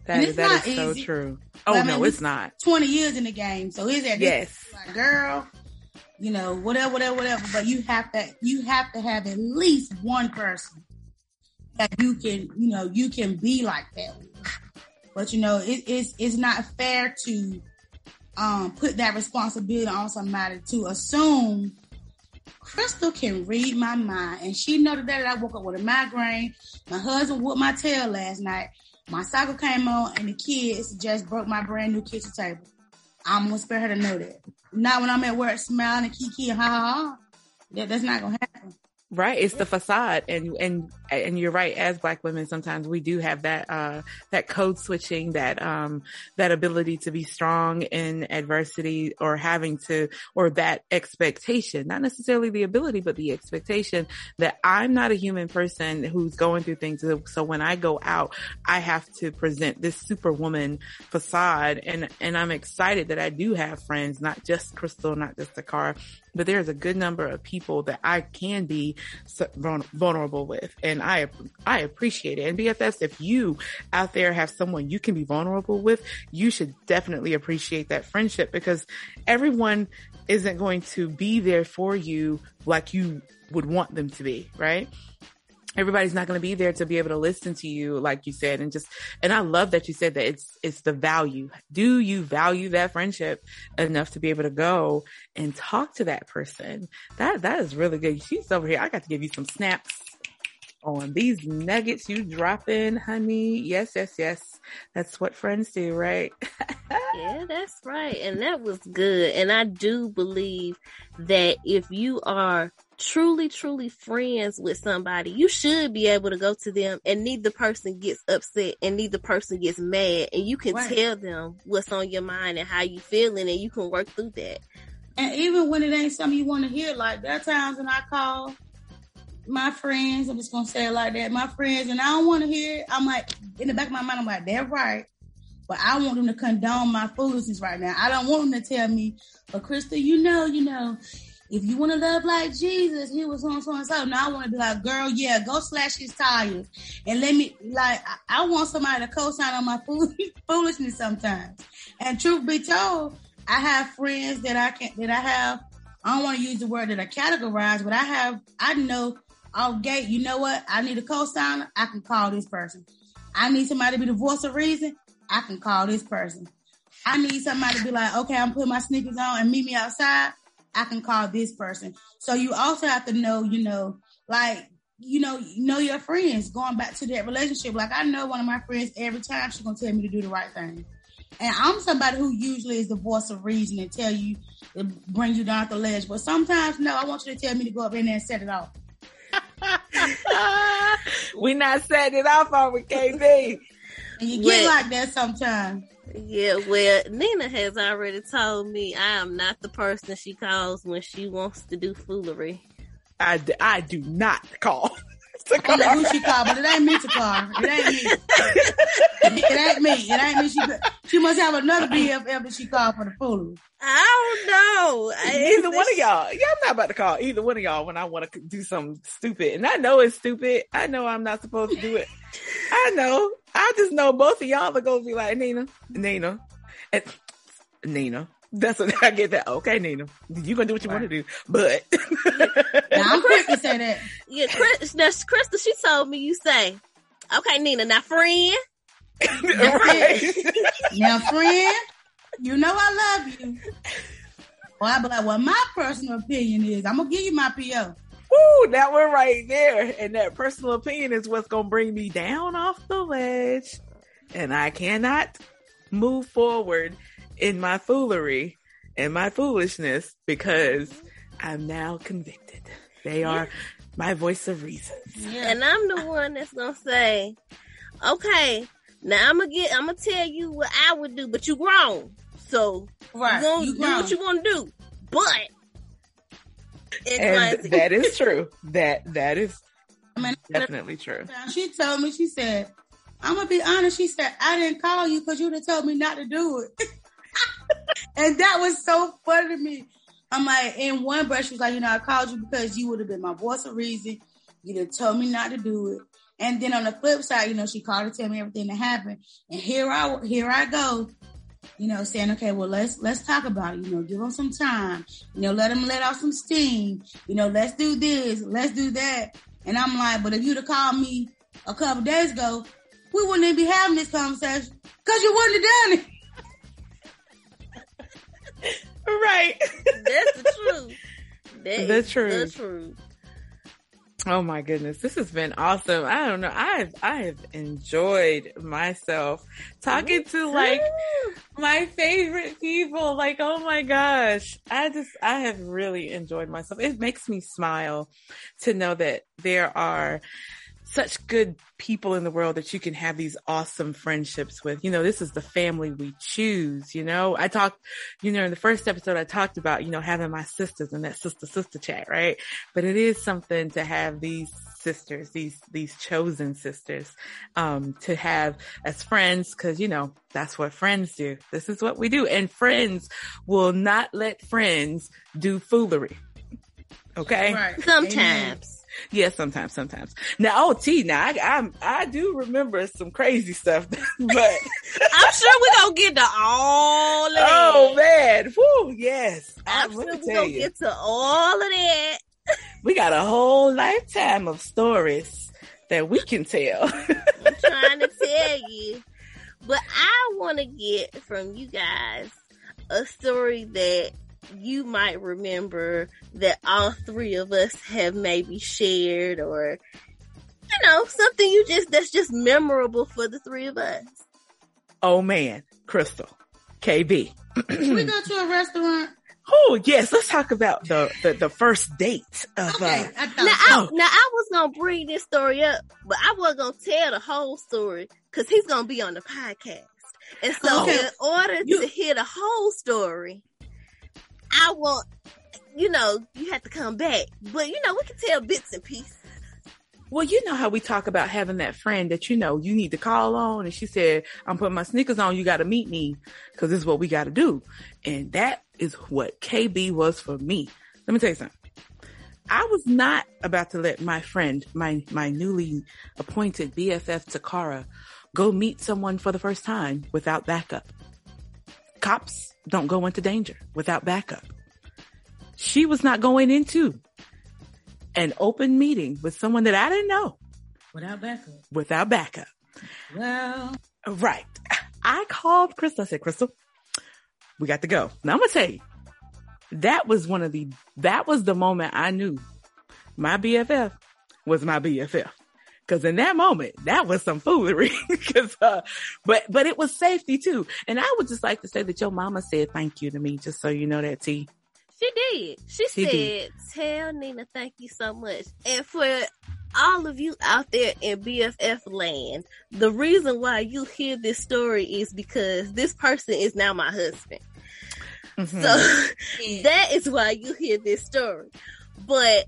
[SPEAKER 1] That, that is so true. Oh I mean, no, it's not.
[SPEAKER 3] Twenty years in the game, so is that
[SPEAKER 1] yes,
[SPEAKER 3] like, girl? You know, whatever, whatever, whatever. But you have to, you have to have at least one person that you can, you know, you can be like that. With. But you know, it, it's it's not fair to um put that responsibility on somebody to assume Krystle can read my mind, and she know that I woke up with a migraine. My husband whooped my tail last night, my cycle came on and the kids just broke my brand new kitchen table. I'm gonna spare her to know that. Not when I'm at work smiling and kiki ha ha ha. That, that's not gonna happen.
[SPEAKER 1] Right. It's the facade. And, and, and you're right. As black women, sometimes we do have that, uh, that code switching, that, um, that ability to be strong in adversity or having to, or that expectation, not necessarily the ability, but the expectation that I'm not a human person who's going through things. So when I go out, I have to present this superwoman facade. And, and I'm excited that I do have friends, not just Krystle, not just Takara, but there's a good number of people that I can be vulnerable with. And I, I appreciate it. And BFFs, if you out there have someone you can be vulnerable with, you should definitely appreciate that friendship because everyone isn't going to be there for you like you would want them to be, right? Everybody's not going to be there to be able to listen to you like you said and just and i love that you said that it's it's the value. Do you value that friendship enough to be able to go and talk to that person? That that is really good. She's over here. I got to give you some snaps on these nuggets you drop in honey. Yes yes yes. That's what friends do right?
[SPEAKER 2] Yeah that's right. And that was good. And i do believe that if you are truly, truly friends with somebody, you should be able to go to them and neither person gets upset and neither person gets mad and you can right. tell them what's on your mind and how you feeling and you can work through that.
[SPEAKER 3] And even when it ain't something you want to hear, like there are times when I call my friends, I'm just gonna say it like that, my friends, and I don't want to hear it. I'm like, in the back of my mind, I'm like, they're right. But I want them to condone my foolishness right now. I don't want them to tell me, but Krista, you know, you know, if you want to love like Jesus, he was on so and so. Now I want to be like, girl, yeah, go slash his tires and let me like. I, I want somebody to co-sign on my foolishness sometimes. And truth be told, I have friends that I can't, that I have. I don't want to use the word that I categorize, but I have. I know. Okay, you know what? I need a co-signer. I can call this person. I need somebody to be the voice of reason. I can call this person. I need somebody to be like, okay, I'm putting my sneakers on and meet me outside. I can call this person. So you also have to know, you know, like, you know, know your friends going back to that relationship. Like I know one of my friends every time she's gonna tell me to do the right thing. And I'm somebody who usually is the voice of reason and tell you bring you down the ledge. But sometimes no, I want you to tell me to go up in there and set it off.
[SPEAKER 1] we not setting it off on with KB.
[SPEAKER 3] And you get like that sometimes.
[SPEAKER 2] Yeah, well, Nina has already told me I am not the person she calls when she wants to do foolery.
[SPEAKER 1] I, I do not call.
[SPEAKER 3] I don't who she called, but it ain't me to call. It ain't me. it ain't me. It ain't me. She, she must have another BFF that she called for the foolery.
[SPEAKER 2] I don't know.
[SPEAKER 1] Either one of y'all. Yeah, I'm not about to call either one of y'all when I want to do something stupid. And I know it's stupid. I know I'm not supposed to do it. I know. I just know both of y'all are gonna be like Nina, Nina, and Nina. That's what I get that. Okay, Nina, you gonna do what you right. want to do, but
[SPEAKER 3] now I'm Krista say that.
[SPEAKER 2] Yeah, Chris, that's Krista. She told me you say, okay, Nina, now friend.
[SPEAKER 3] right. now friend, you know I love you. Well, I be like, well, my personal opinion is I'm gonna give you my PO.
[SPEAKER 1] Woo, that one right there. And that personal opinion is what's going to bring me down off the ledge. And I cannot move forward in my foolery and my foolishness because I'm now convicted. They are my voice of reason.
[SPEAKER 2] Yeah. And I'm the one that's going to say, okay, now I'm going to get, I'm going to tell you what I would do, but you grown. So right. you, you do what you want to do. But
[SPEAKER 1] and that is true. That that is definitely true.
[SPEAKER 3] She told me, she said, I'm gonna be honest. She said, I didn't call you because you'd have told me not to do it. and that was so funny to me. I'm like, in one breath, she was like, you know, I called you because you would have been my voice of reason. You'd have told me not to do it. And then on the flip side, you know, she called to tell me everything that happened. And here I here I go you know, saying, okay, well, let's let's talk about it. You know, give them some time. You know, let them let off some steam. You know, let's do this, let's do that. And I'm like, but if you'd have called me a couple days ago, we wouldn't even be having this conversation because you wouldn't have done
[SPEAKER 1] it. right.
[SPEAKER 2] That's the truth. That
[SPEAKER 1] the truth.
[SPEAKER 2] The truth.
[SPEAKER 1] Oh my goodness. This has been awesome. I don't know. I've, I have enjoyed myself talking to like my favorite people. Like, oh my gosh. I just, I have really enjoyed myself. It makes me smile to know that there are such good people in the world that you can have these awesome friendships with. You know, this is the family we choose, you know. I talked, you know, in the first episode I talked about, you know, having my sisters and that sister sister chat, right? But it is something to have these sisters, these these chosen sisters, um, to have as friends, because you know that's what friends do. This is what we do, and friends will not let friends do foolery. Okay,
[SPEAKER 2] right. sometimes. Amen.
[SPEAKER 1] Yeah, sometimes, sometimes. Now, oh, T, now I, I, I do remember some crazy stuff, but
[SPEAKER 2] I'm sure we're gonna get to all of
[SPEAKER 1] Oh man, Woo, yes.
[SPEAKER 2] I'm sure we're gonna you. get to all of that.
[SPEAKER 1] we got a whole lifetime of stories that we can tell.
[SPEAKER 2] I'm trying to tell you, but I want to get from you guys a story that you might remember that all three of us have maybe shared or you know something you just that's just memorable for the three of us.
[SPEAKER 1] Oh man. Krystle. Kb
[SPEAKER 3] we go to a restaurant?
[SPEAKER 1] Oh yes, let's talk about the the, the first date of. Okay, uh,
[SPEAKER 2] now, I, now I was gonna bring this story up, but I wasn't gonna tell the whole story because he's gonna be on the podcast, and so okay. in order you, to hear the whole story, I want, you know, you have to come back. But you know, we can tell bits and pieces.
[SPEAKER 1] Well, you know how we talk about having that friend that you know you need to call on, and she said, "I'm putting my sneakers on. You got to meet me because this is what we got to do." And that is what KB was for me. Let me tell you something. I was not about to let my friend, my my newly appointed BFF Takara, go meet someone for the first time without backup. Cops don't go into danger without backup. She was not going into an open meeting with someone that I didn't know.
[SPEAKER 3] Without backup.
[SPEAKER 1] Without backup.
[SPEAKER 3] Well.
[SPEAKER 1] Right. I called Krystle. I said, Krystle, we got to go. Now I'm to tell you, that was one of the, that was the moment I knew my BFF was my BFF. Cause in that moment, that was some foolery. Cause, uh, but, but it was safety too. And I would just like to say that your mama said thank you to me, just so you know that T.
[SPEAKER 2] She did. She, she said, did. tell Nina thank you so much. And for all of you out there in BFF land, the reason why you hear this story is because this person is now my husband. Mm-hmm. So that is why you hear this story. But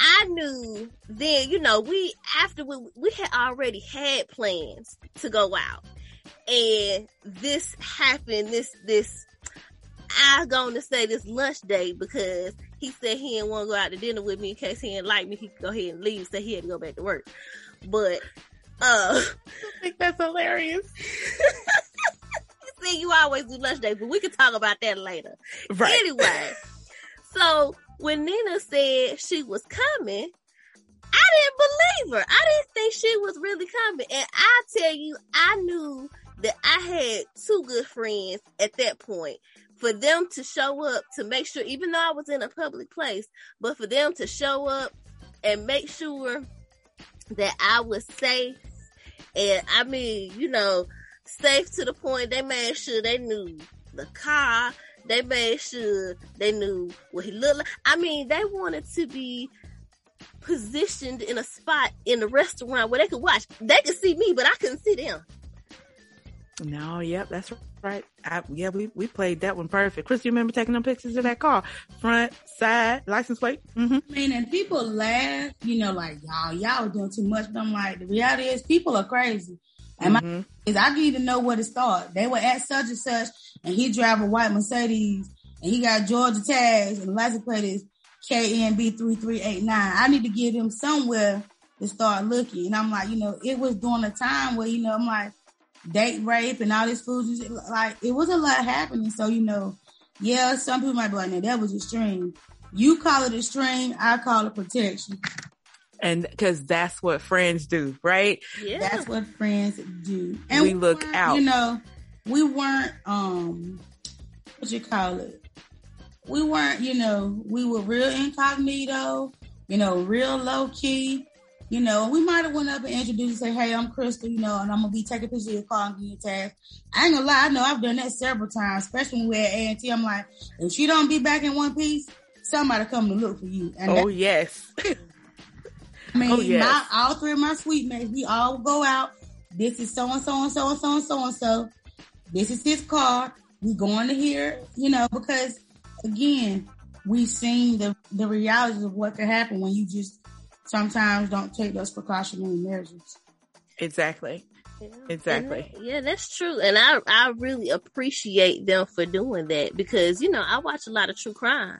[SPEAKER 2] I knew then, you know, we after we, we had already had plans to go out, and this happened. This this I'm going to say this lunch date because he said he didn't want to go out to dinner with me in case he didn't like me. He could go ahead and leave. So he had to go back to work. But uh, I
[SPEAKER 1] think that's hilarious.
[SPEAKER 2] see, you always do lunch dates, but we can talk about that later. Right. Anyway, so when Nina said she was coming, I didn't believe her. I didn't think she was really coming. And I tell you, I knew that I had two good friends at that point. For them to show up to make sure, even though I was in a public place, but for them to show up and make sure that I was safe. And I mean, you know, safe to the point they made sure they knew the car, they made sure they knew what he looked like. I mean, they wanted to be positioned in a spot in the restaurant where they could watch. They could see me, but I couldn't see them.
[SPEAKER 1] No, yep, that's right. I, yeah, we, we played that one perfect. Chris, you remember taking them pictures of that car? Front, side, license plate? Mm-hmm.
[SPEAKER 3] I mean, and people laugh, you know, like, y'all, y'all doing too much. But I'm like, the reality is people are crazy. And mm-hmm. my, is I need to know where to start. They were at such and such and he drive a white Mercedes and he got Georgia tags and the license plate is KNB 3389. I need to get him somewhere to start looking. And I'm like, you know, it was during a time where, you know, I'm like, date rape and all this food. Like, it was a lot happening. So, you know, yeah, some people might be like, no, that was extreme. You call it extreme, I call it protection.
[SPEAKER 1] And because that's what friends do, right?
[SPEAKER 3] Yeah. That's what friends do.
[SPEAKER 1] And we look out.
[SPEAKER 3] You know, we weren't um what you call it. We weren't, you know, we were real incognito. you know, real low key. You know, we might have went up and introduced and say, "Hey, I'm Krystle," you know, and I'm gonna be taking pictures of your car and getting tagged. I ain't gonna lie, I know I've done that several times, especially when we're at A and T. I'm like, if she don't be back in one piece, somebody come to look for you.
[SPEAKER 1] And oh yes.
[SPEAKER 3] I mean, oh, yes. my, all three of my suite mates, we all go out. This is so and so and so and so and so and so. This is his car. We going to here, you know, because again, we've seen the the realities of what can happen when you just sometimes don't take those precautionary measures.
[SPEAKER 1] Exactly. Yeah. Exactly.
[SPEAKER 2] And, yeah, that's true. And I I really appreciate them for doing that because you know, I watch a lot of true crime.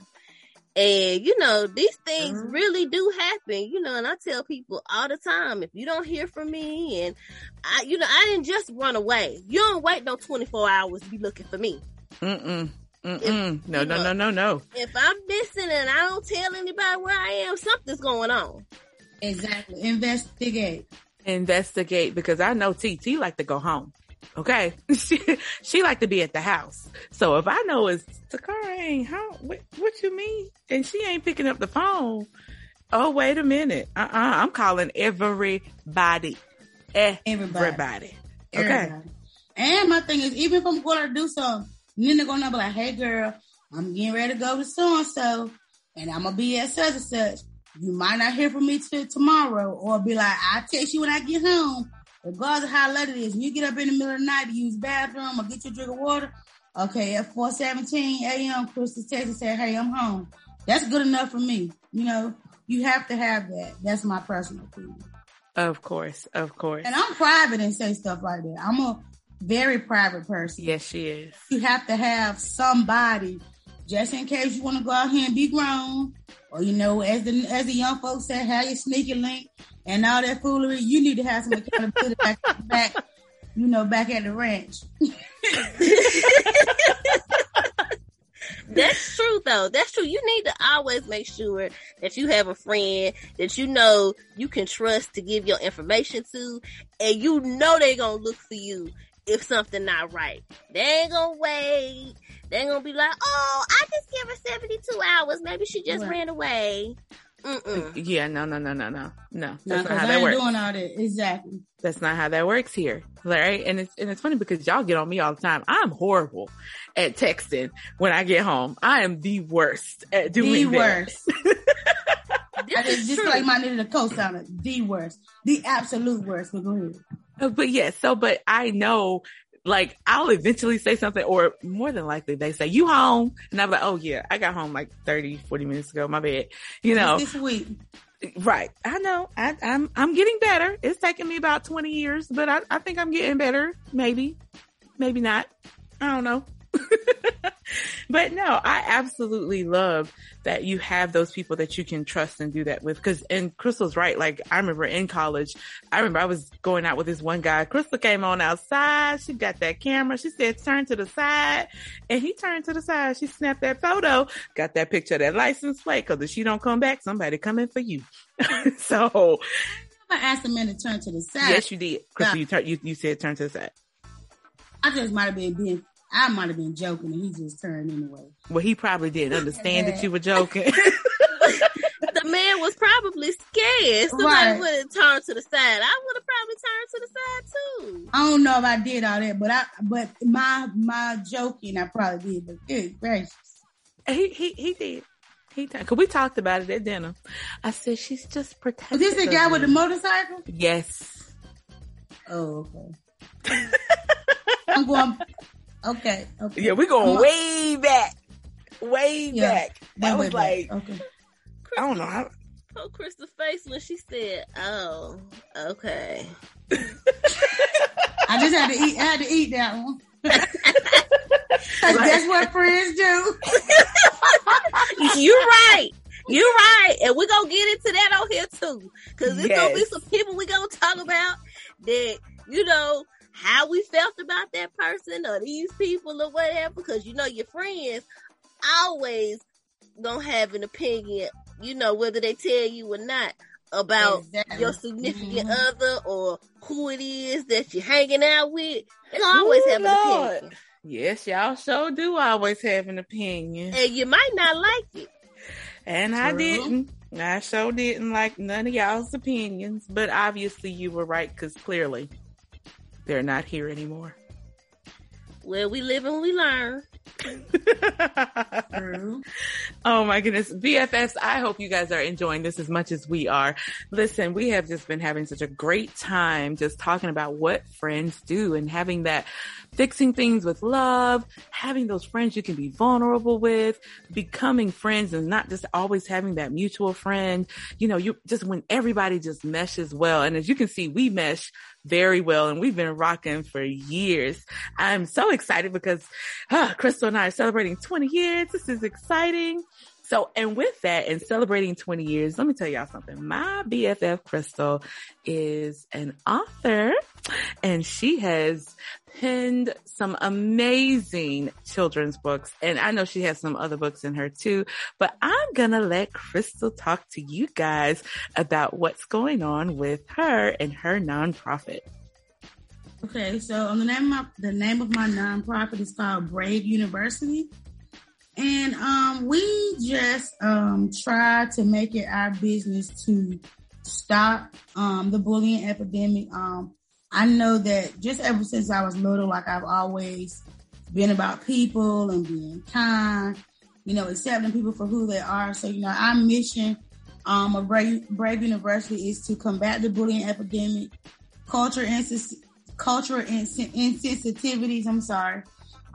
[SPEAKER 2] And you know, these things mm-hmm. really do happen, you know, and I tell people all the time, if you don't hear from me and I, you know, I didn't just run away. You don't wait no 24 hours to be looking for me.
[SPEAKER 1] Mm-mm. Mm-mm. If, no, no, know, no, no, no.
[SPEAKER 2] If I'm missing and I don't tell anybody where I am, something's going on.
[SPEAKER 3] Exactly. Investigate.
[SPEAKER 1] Investigate because I know TT like to go home. Okay. she, she like to be at the house. So if I know it's Takara ain't home, what, what you mean? And she ain't picking up the phone. Oh, wait a minute. Uh-uh. I'm calling everybody. Everybody. Everybody. Okay. Everybody.
[SPEAKER 3] And my thing is, even if I'm going to do something, then they're gonna be like, "Hey, girl, I'm getting ready to go to so and so, and I'm gonna be at such and such. You might not hear from me till tomorrow, or be like, I'll text you when I get home. Regardless of how late it is, when you get up in the middle of the night to use bathroom or get you a drink of water, okay, at 4:17 a.m., Krystle text and say, "Hey, I'm home." That's good enough for me. You know, you have to have that. That's my personal opinion.
[SPEAKER 1] Of course, of course.
[SPEAKER 3] And I'm private and say stuff like that. I'm a very private person.
[SPEAKER 1] Yes, she is.
[SPEAKER 3] You have to have somebody just in case you want to go out here and be grown, or you know, as the as the young folks say, have your sneaky link and all that foolery. You need to have some accountability back, back, you know, back at the ranch.
[SPEAKER 2] That's true though. That's true. You need to always make sure that you have a friend that you know you can trust to give your information to and you know they're gonna look for you if something not right. They ain't gonna wait. They ain't gonna be like, oh, I just give her 72 hours. Maybe she just right. ran away.
[SPEAKER 1] Mm-mm. Yeah, no, no, no, no, no, no. That's not how that works.
[SPEAKER 3] Doing all that exactly.
[SPEAKER 1] That's not how that works here, right? And it's and it's funny because y'all get on me all the time. I'm horrible at texting when I get home. I am the worst at doing
[SPEAKER 3] the worst. I just, just like my needed a co-signer. The worst, the absolute worst. But go ahead.
[SPEAKER 1] Uh, but yeah, so but I know like I'll eventually say something or more than likely they say you home and I'm like, oh yeah, I got home like 30, 40 minutes ago, my bad. You know.
[SPEAKER 3] This week.
[SPEAKER 1] Right. I know. I, am I'm, I'm getting better. It's taken me about 20 years, but I, I think I'm getting better. Maybe. Maybe not. I don't know. but no, I absolutely love that you have those people that you can trust and do that with. Cause, and Krystle's right. Like I remember in college, I remember I was going out with this one guy. Krystle came on outside. She got that camera. She said, turn to the side and he turned to the side. She snapped that photo, got that picture of that license plate. Cause if she don't come back, somebody coming for you. so
[SPEAKER 3] I asked the man to turn to the side.
[SPEAKER 1] Yes, you did. Krystle, you, you, you said turn to the side.
[SPEAKER 3] I just might have been being I might have been joking and he just turned anyway.
[SPEAKER 1] Well, he probably didn't understand that you were joking.
[SPEAKER 2] the man was probably scared. Somebody right. would have turned to the side. I would have probably turned to the side too.
[SPEAKER 3] I don't know if I did all that, but I but my my joking I probably did, but good gracious.
[SPEAKER 1] He he he did. He cause we talked about it at dinner. I said she's just protecting.
[SPEAKER 3] Is this the guy with the motorcycle?
[SPEAKER 1] Yes.
[SPEAKER 3] Oh, okay. I'm going Okay. Okay.
[SPEAKER 1] Yeah, we're going way back. Way yeah, back. That was like,
[SPEAKER 3] okay.
[SPEAKER 1] I don't know. How...
[SPEAKER 2] Oh, Krystle's face when she said, "Oh, okay."
[SPEAKER 3] I just had to eat. I had to eat that one. That's what friends do.
[SPEAKER 2] You're right. You're right. And we're going to get into that on here too. Cause there's yes. going to be some people we're going to talk about that, you know, how we felt about that person or these people or whatever, because you know your friends always gonna have an opinion, you know, whether they tell you or not about exactly. your significant mm-hmm. other or who it is that you're hanging out with. They always Ooh, have an Lord. opinion.
[SPEAKER 1] Yes, y'all sure do always have an opinion.
[SPEAKER 2] And you might not like it.
[SPEAKER 1] And True. I didn't. I sure didn't like none of y'all's opinions, but obviously you were right because clearly they're not here anymore.
[SPEAKER 2] Well, we live and we learn.
[SPEAKER 1] oh my goodness. BFFs, I hope you guys are enjoying this as much as we are. Listen, we have just been having such a great time just talking about what friends do and having that fixing things with love, having those friends you can be vulnerable with, becoming friends and not just always having that mutual friend. You know, you just when everybody just meshes well. And as you can see, we mesh very well and we've been rocking for years. I'm so excited because uh, Krystle and I are celebrating 20 years. This is exciting. So, and with that and celebrating 20 years, let me tell y'all something. My BFF Krystle is an author and she has penned some amazing children's books. And I know she has some other books in her too, but I'm going to let Krystle talk to you guys about what's going on with her and her nonprofit.
[SPEAKER 3] Okay, so um, the name of my, the name of my nonprofit is called Brave University. And um, we just um, try to make it our business to stop um, the bullying epidemic. Um, I know that just ever since I was little, like I've always been about people and being kind, you know, accepting people for who they are. So, you know, our mission um, of Brave, Brave University is to combat the bullying epidemic, culture and cultural insensitivities. I'm sorry,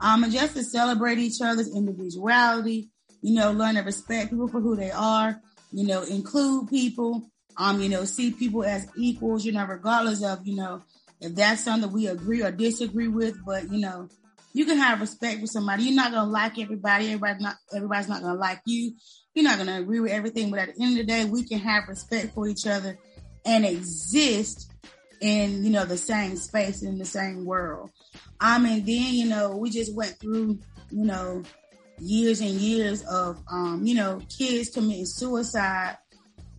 [SPEAKER 3] um, and just to celebrate each other's individuality, you know, learn to respect people for who they are, you know, include people, um, you know, see people as equals, you know, regardless of, you know, if that's something we agree or disagree with, but you know, you can have respect for somebody. You're not gonna like everybody. Everybody not everybody's not gonna like you. You're not gonna agree with everything, but at the end of the day, we can have respect for each other and exist in you know the same space in the same world. Um, and then, you know, we just went through, you know, years and years of, um, you know, kids committing suicide.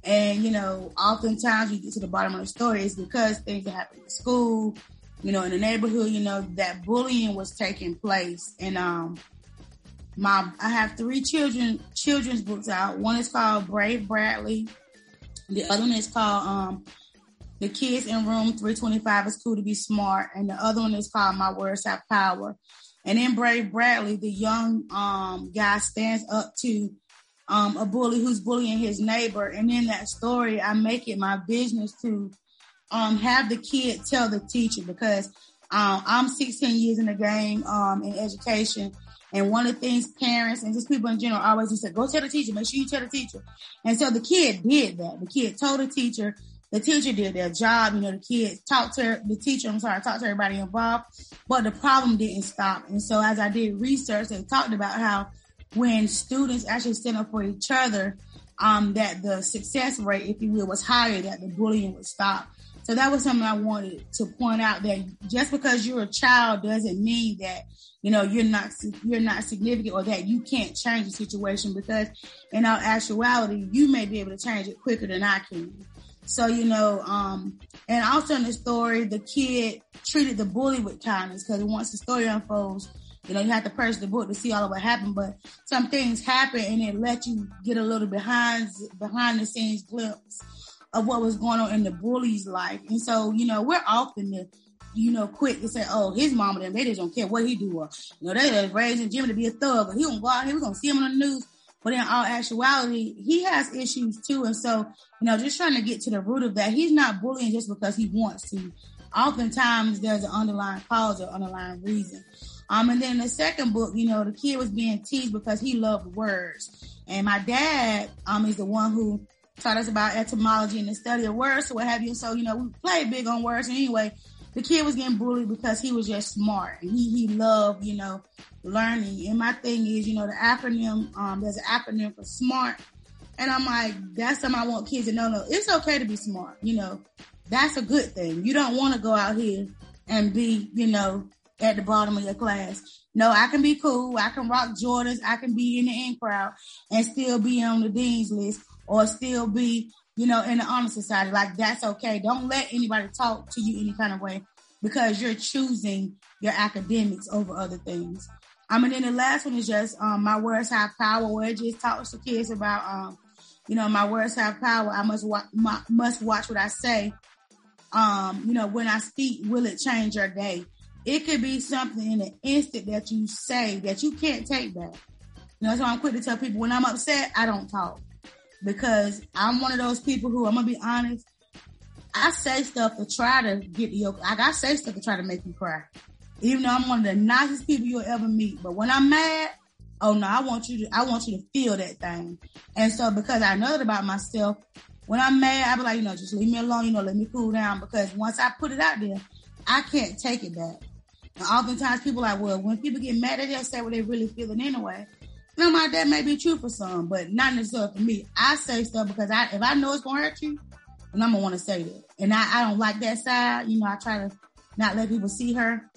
[SPEAKER 3] And, you know, oftentimes we get to the bottom of the story is because things that happen in school, you know, in the neighborhood, you know, that bullying was taking place. And, um, my, I have three children, children's books out. One is called Brave Bradley. The other one is called, um, the kids in room 325 is cool to be smart. And the other one is called My Words Have Power. And in Brave Bradley, the young um, guy stands up to um, a bully who's bullying his neighbor. And in that story, I make it my business to um, have the kid tell the teacher because um, I'm 16 years in the game um, in education. And one of the things parents and just people in general always just say, go tell the teacher, make sure you tell the teacher. And so the kid did that. The kid told the teacher the teacher did their job. You know, the kids talked to the teacher, I'm sorry, talked to everybody involved, but the problem didn't stop. And so as I did research, they talked about how when students actually stand up for each other, um, that the success rate, if you will, was higher, that the bullying would stop. So that was something I wanted to point out that just because you're a child doesn't mean that, you know, you're not, you're not significant or that you can't change the situation because in all actuality, you may be able to change it quicker than I can. So, you know, um, and also in the story, the kid treated the bully with kindness because once the story unfolds, you know, you have to purchase the book to see all of what happened, but some things happen and it let you get a little behind, behind the scenes glimpse of what was going on in the bully's life. And so, you know, we're often the, you know, quick to say, oh, his mama, them, they just don't care what he do. Or, you know, they just raising Jimmy to be a thug, but he gonna go out here, we're gonna see him on the news. But in all actuality, he has issues too. And so, you know, just trying to get to the root of that. He's not bullying just because he wants to. Oftentimes there's an underlying cause or underlying reason. Um, and then the second book, you know, the kid was being teased because he loved words. And my dad, um, is the one who taught us about etymology and the study of words, so what have you. So, you know, we played big on words And anyway the kid was getting bullied because he was just smart and he, he loved, you know, learning. And my thing is, you know, the acronym, um, there's an acronym for smart. And I'm like, that's something I want kids to know. No, it's okay to be smart. You know, that's a good thing. You don't want to go out here and be, you know, at the bottom of your class. No, I can be cool. I can rock Jordans. I can be in the in crowd and still be on the dean's list or still be you know, in the honor society. Like that's okay. Don't let anybody talk to you any kind of way because you're choosing your academics over other things. I mean, then the last one is just um, my words have power, where it just talks to kids about um, you know, my words have power. I must watch, must watch what I say. Um, you know, when I speak, will it change your day? It could be something in an instant that you say that you can't take back. You know, so I'm quick to tell people when I'm upset, I don't talk because I'm one of those people who I'm gonna be honest. I say stuff to try to get you. Like I say stuff to try to make you cry, even though I'm one of the nicest people you'll ever meet. But when I'm mad, oh no, I want you to. I want you to feel that thing. And so because I know it about myself, when I'm mad, I be like, you know, just leave me alone. You know, let me cool down because once I put it out there, I can't take it back. And oftentimes people are like, well, when people get mad, they just say what they really feeling anyway. No, my that may be true for some, but not necessarily for me. I say stuff because I if I know it's gonna hurt you, then I'm gonna want to say that. And I, I don't like that side. You know, I try to not let people see her.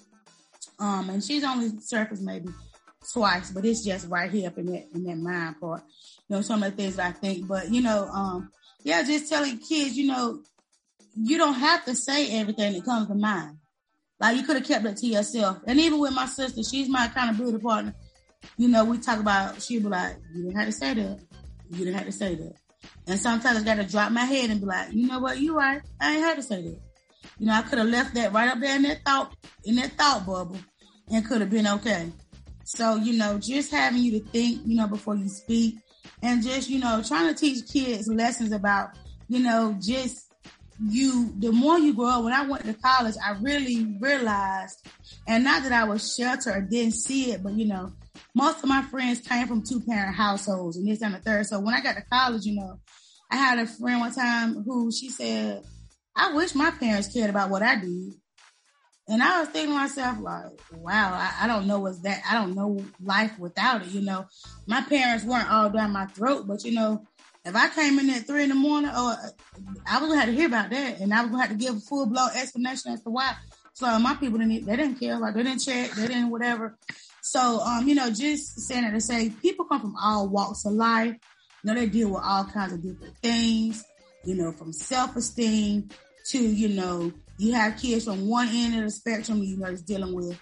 [SPEAKER 3] Um, and she's only surfaced maybe twice, but it's just right here up in that in that mind part. You know, some of the things I think. But you know, um, yeah, just telling kids, you know, you don't have to say everything that comes to mind. Like you could have kept it to yourself. And even with my sister, she's my kind of beauty partner. You know, we talk about she'd be like, You didn't have to say that. You didn't have to say that. And sometimes I gotta drop my head and be like, you know what, you right. I ain't had to say that. You know, I could have left that right up there in that thought in that thought bubble and could have been okay. So, you know, just having you to think, you know, before you speak and just, you know, trying to teach kids lessons about, you know, just you the more you grow up when i went to college i really realized and not that i was sheltered or didn't see it but you know most of my friends came from two parent households and this and the third. So when i got to college you know i had a friend one time who she said i wish my parents cared about what i did. And i was thinking to myself like wow I, I don't know what's that i don't know life without it you know. My parents weren't all down my throat but you know if I came in at three in the morning, or oh, I was gonna have to hear about that, and I was gonna have to give a full blown explanation as to why. So my people didn't, they didn't care, like they didn't check, they didn't whatever. So, um, you know, just saying that to say people come from all walks of life. You know, they deal with all kinds of different things. You know, from self esteem to you know, you have kids from one end of the spectrum. You know, is dealing with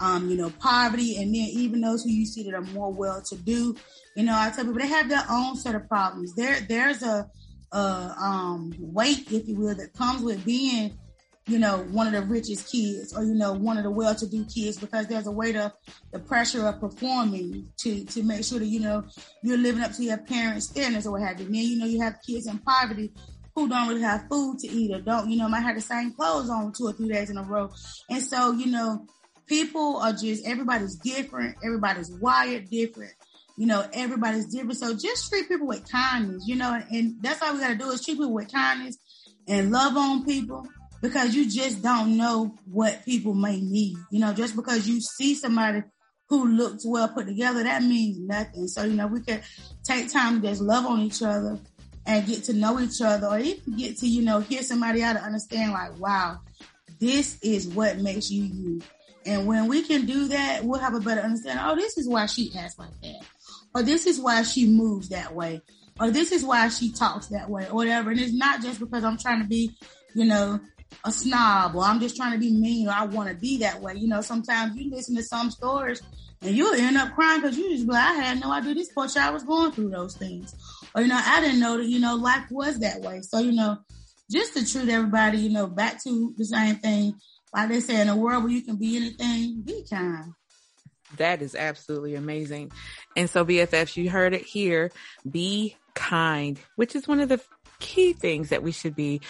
[SPEAKER 3] um, you know, poverty, and then even those who you see that are more well to do, you know, I tell people they have their own set of problems. There, there's a, a um, weight, if you will, that comes with being, you know, one of the richest kids, or you know, one of the well-to-do kids, because there's a weight of the pressure of performing to to make sure that you know you're living up to your parents' standards or what have you. Then you know you have kids in poverty who don't really have food to eat or don't, you know, might have the same clothes on two or three days in a row. And so, you know, people are just everybody's different, everybody's wired different. You know, everybody's different. So just treat people with kindness, you know, and that's all we gotta do is treat people with kindness and love on people because you just don't know what people may need. You know, just because you see somebody who looks well put together, that means nothing. So, you know, we can take time to just love on each other and get to know each other or even get to, you know, hear somebody out to understand like, wow, this is what makes you you. And when we can do that, we'll have a better understanding. Oh, this is why she acts like that. Or this is why she moves that way. Or this is why she talks that way or whatever. And it's not just because I'm trying to be, you know, a snob or I'm just trying to be mean or I want to be that way. You know, sometimes you listen to some stories and you'll end up crying because you just be like, I had no idea this poor child was going through those things. Or, you know, I didn't know that, you know, life was that way. So, you know, just to treat everybody, you know, back to the same thing like they say, in a world where you can be anything, be kind.
[SPEAKER 1] That is absolutely amazing. And so BFFs, you heard it here. Be kind, which is one of the key things that we should be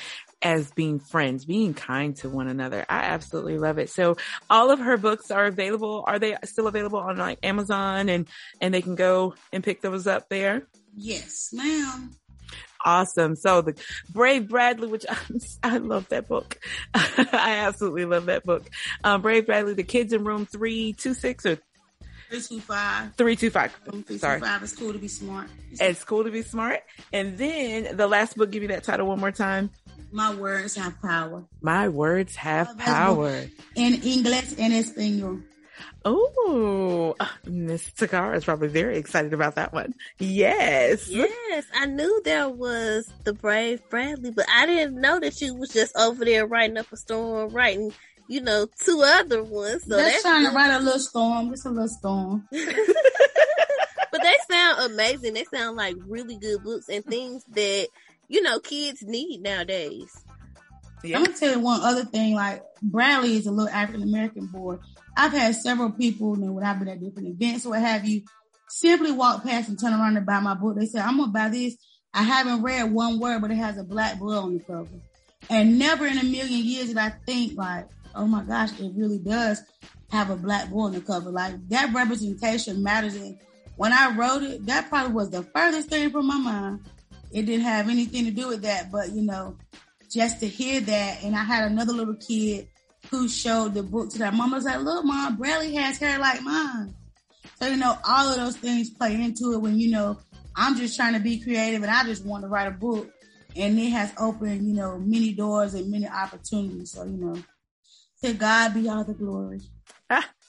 [SPEAKER 1] as being friends, being kind to one another. I absolutely love it. So all of her books are available. Are they still available on like Amazon and, and they can go and pick those up there?
[SPEAKER 3] Yes, ma'am
[SPEAKER 1] awesome. So the Brave Bradley, which I, I love that book. I absolutely love that book. Um, Brave Bradley, the kids in room three two six or
[SPEAKER 3] Three two five.
[SPEAKER 1] Three two five. Sorry.
[SPEAKER 3] It's cool to be smart.
[SPEAKER 1] It's cool to be smart. And then the last book. Give me that title one more time.
[SPEAKER 3] My words have power.
[SPEAKER 1] My words have power.
[SPEAKER 3] In English and Espanol.
[SPEAKER 1] Oh, Miss Takara is probably very excited about that one. Yes.
[SPEAKER 2] Yes. I knew there was the Brave Bradley, but I didn't know that you was just over there writing up a storm, writing, you know, two other ones. So
[SPEAKER 3] that's, that's trying good. to write a little storm. Just a little storm.
[SPEAKER 2] but but they sound amazing. They sound like really good books and things that you know kids need nowadays.
[SPEAKER 3] Yeah. I'm gonna tell you one other thing. Like Bradley is a little African American boy. I've had several people, you know, when I've been at different events or what have you, simply walk past and turn around and buy my book. They say, "I'm gonna buy this." I haven't read one word, but it has a black boy on the cover. And never in a million years did I think like, oh my gosh, it really does have a black boy on the cover. Like that representation matters. And when I wrote it, that probably was the furthest thing from my mind. It didn't have anything to do with that, but you know, just to hear that. And I had another little kid who showed the book to that mom. was like, look, mom, Bradley has hair like mine. So, you know, all of those things play into it when, you know, I'm just trying to be creative and I just want to write a book. And it has opened, you know, many doors and many opportunities. So, you know, to God be all the glory.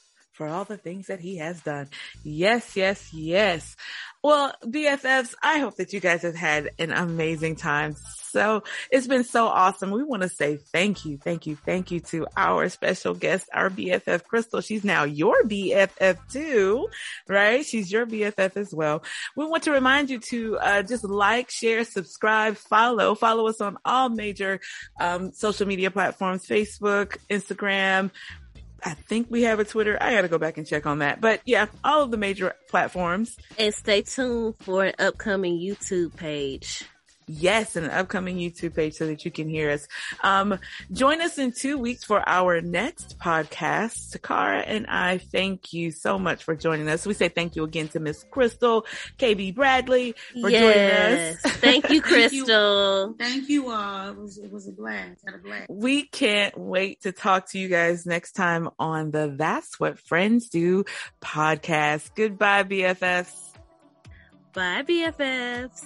[SPEAKER 1] For all the things that he has done. Yes, yes, yes. Well, BFFs, I hope that you guys have had an amazing time. So it's been so awesome. We want to say thank you, thank you, thank you to our special guest, our BFF Krystle. She's now your BFF too, right? She's your BFF as well. We want to remind you to uh, just like, share, subscribe, follow, follow us on all major um, social media platforms, Facebook, Instagram, I think we have a Twitter. I got to go back and check on that. But yeah, all of the major platforms.
[SPEAKER 2] And stay tuned for an upcoming YouTube page.
[SPEAKER 1] Yes, an upcoming YouTube page so that you can hear us. Um, join us in two weeks for our next podcast. Takara and I thank you so much for joining us. We say thank you again to Miss Krystle, KB Bradley for yes. joining
[SPEAKER 2] us. Thank you, Krystle.
[SPEAKER 3] thank you all. It was, it was a blast. Had a blast.
[SPEAKER 1] We can't wait to talk to you guys next time on the That's What Friends Do podcast. Goodbye, BFFs.
[SPEAKER 2] Bye, BFFs.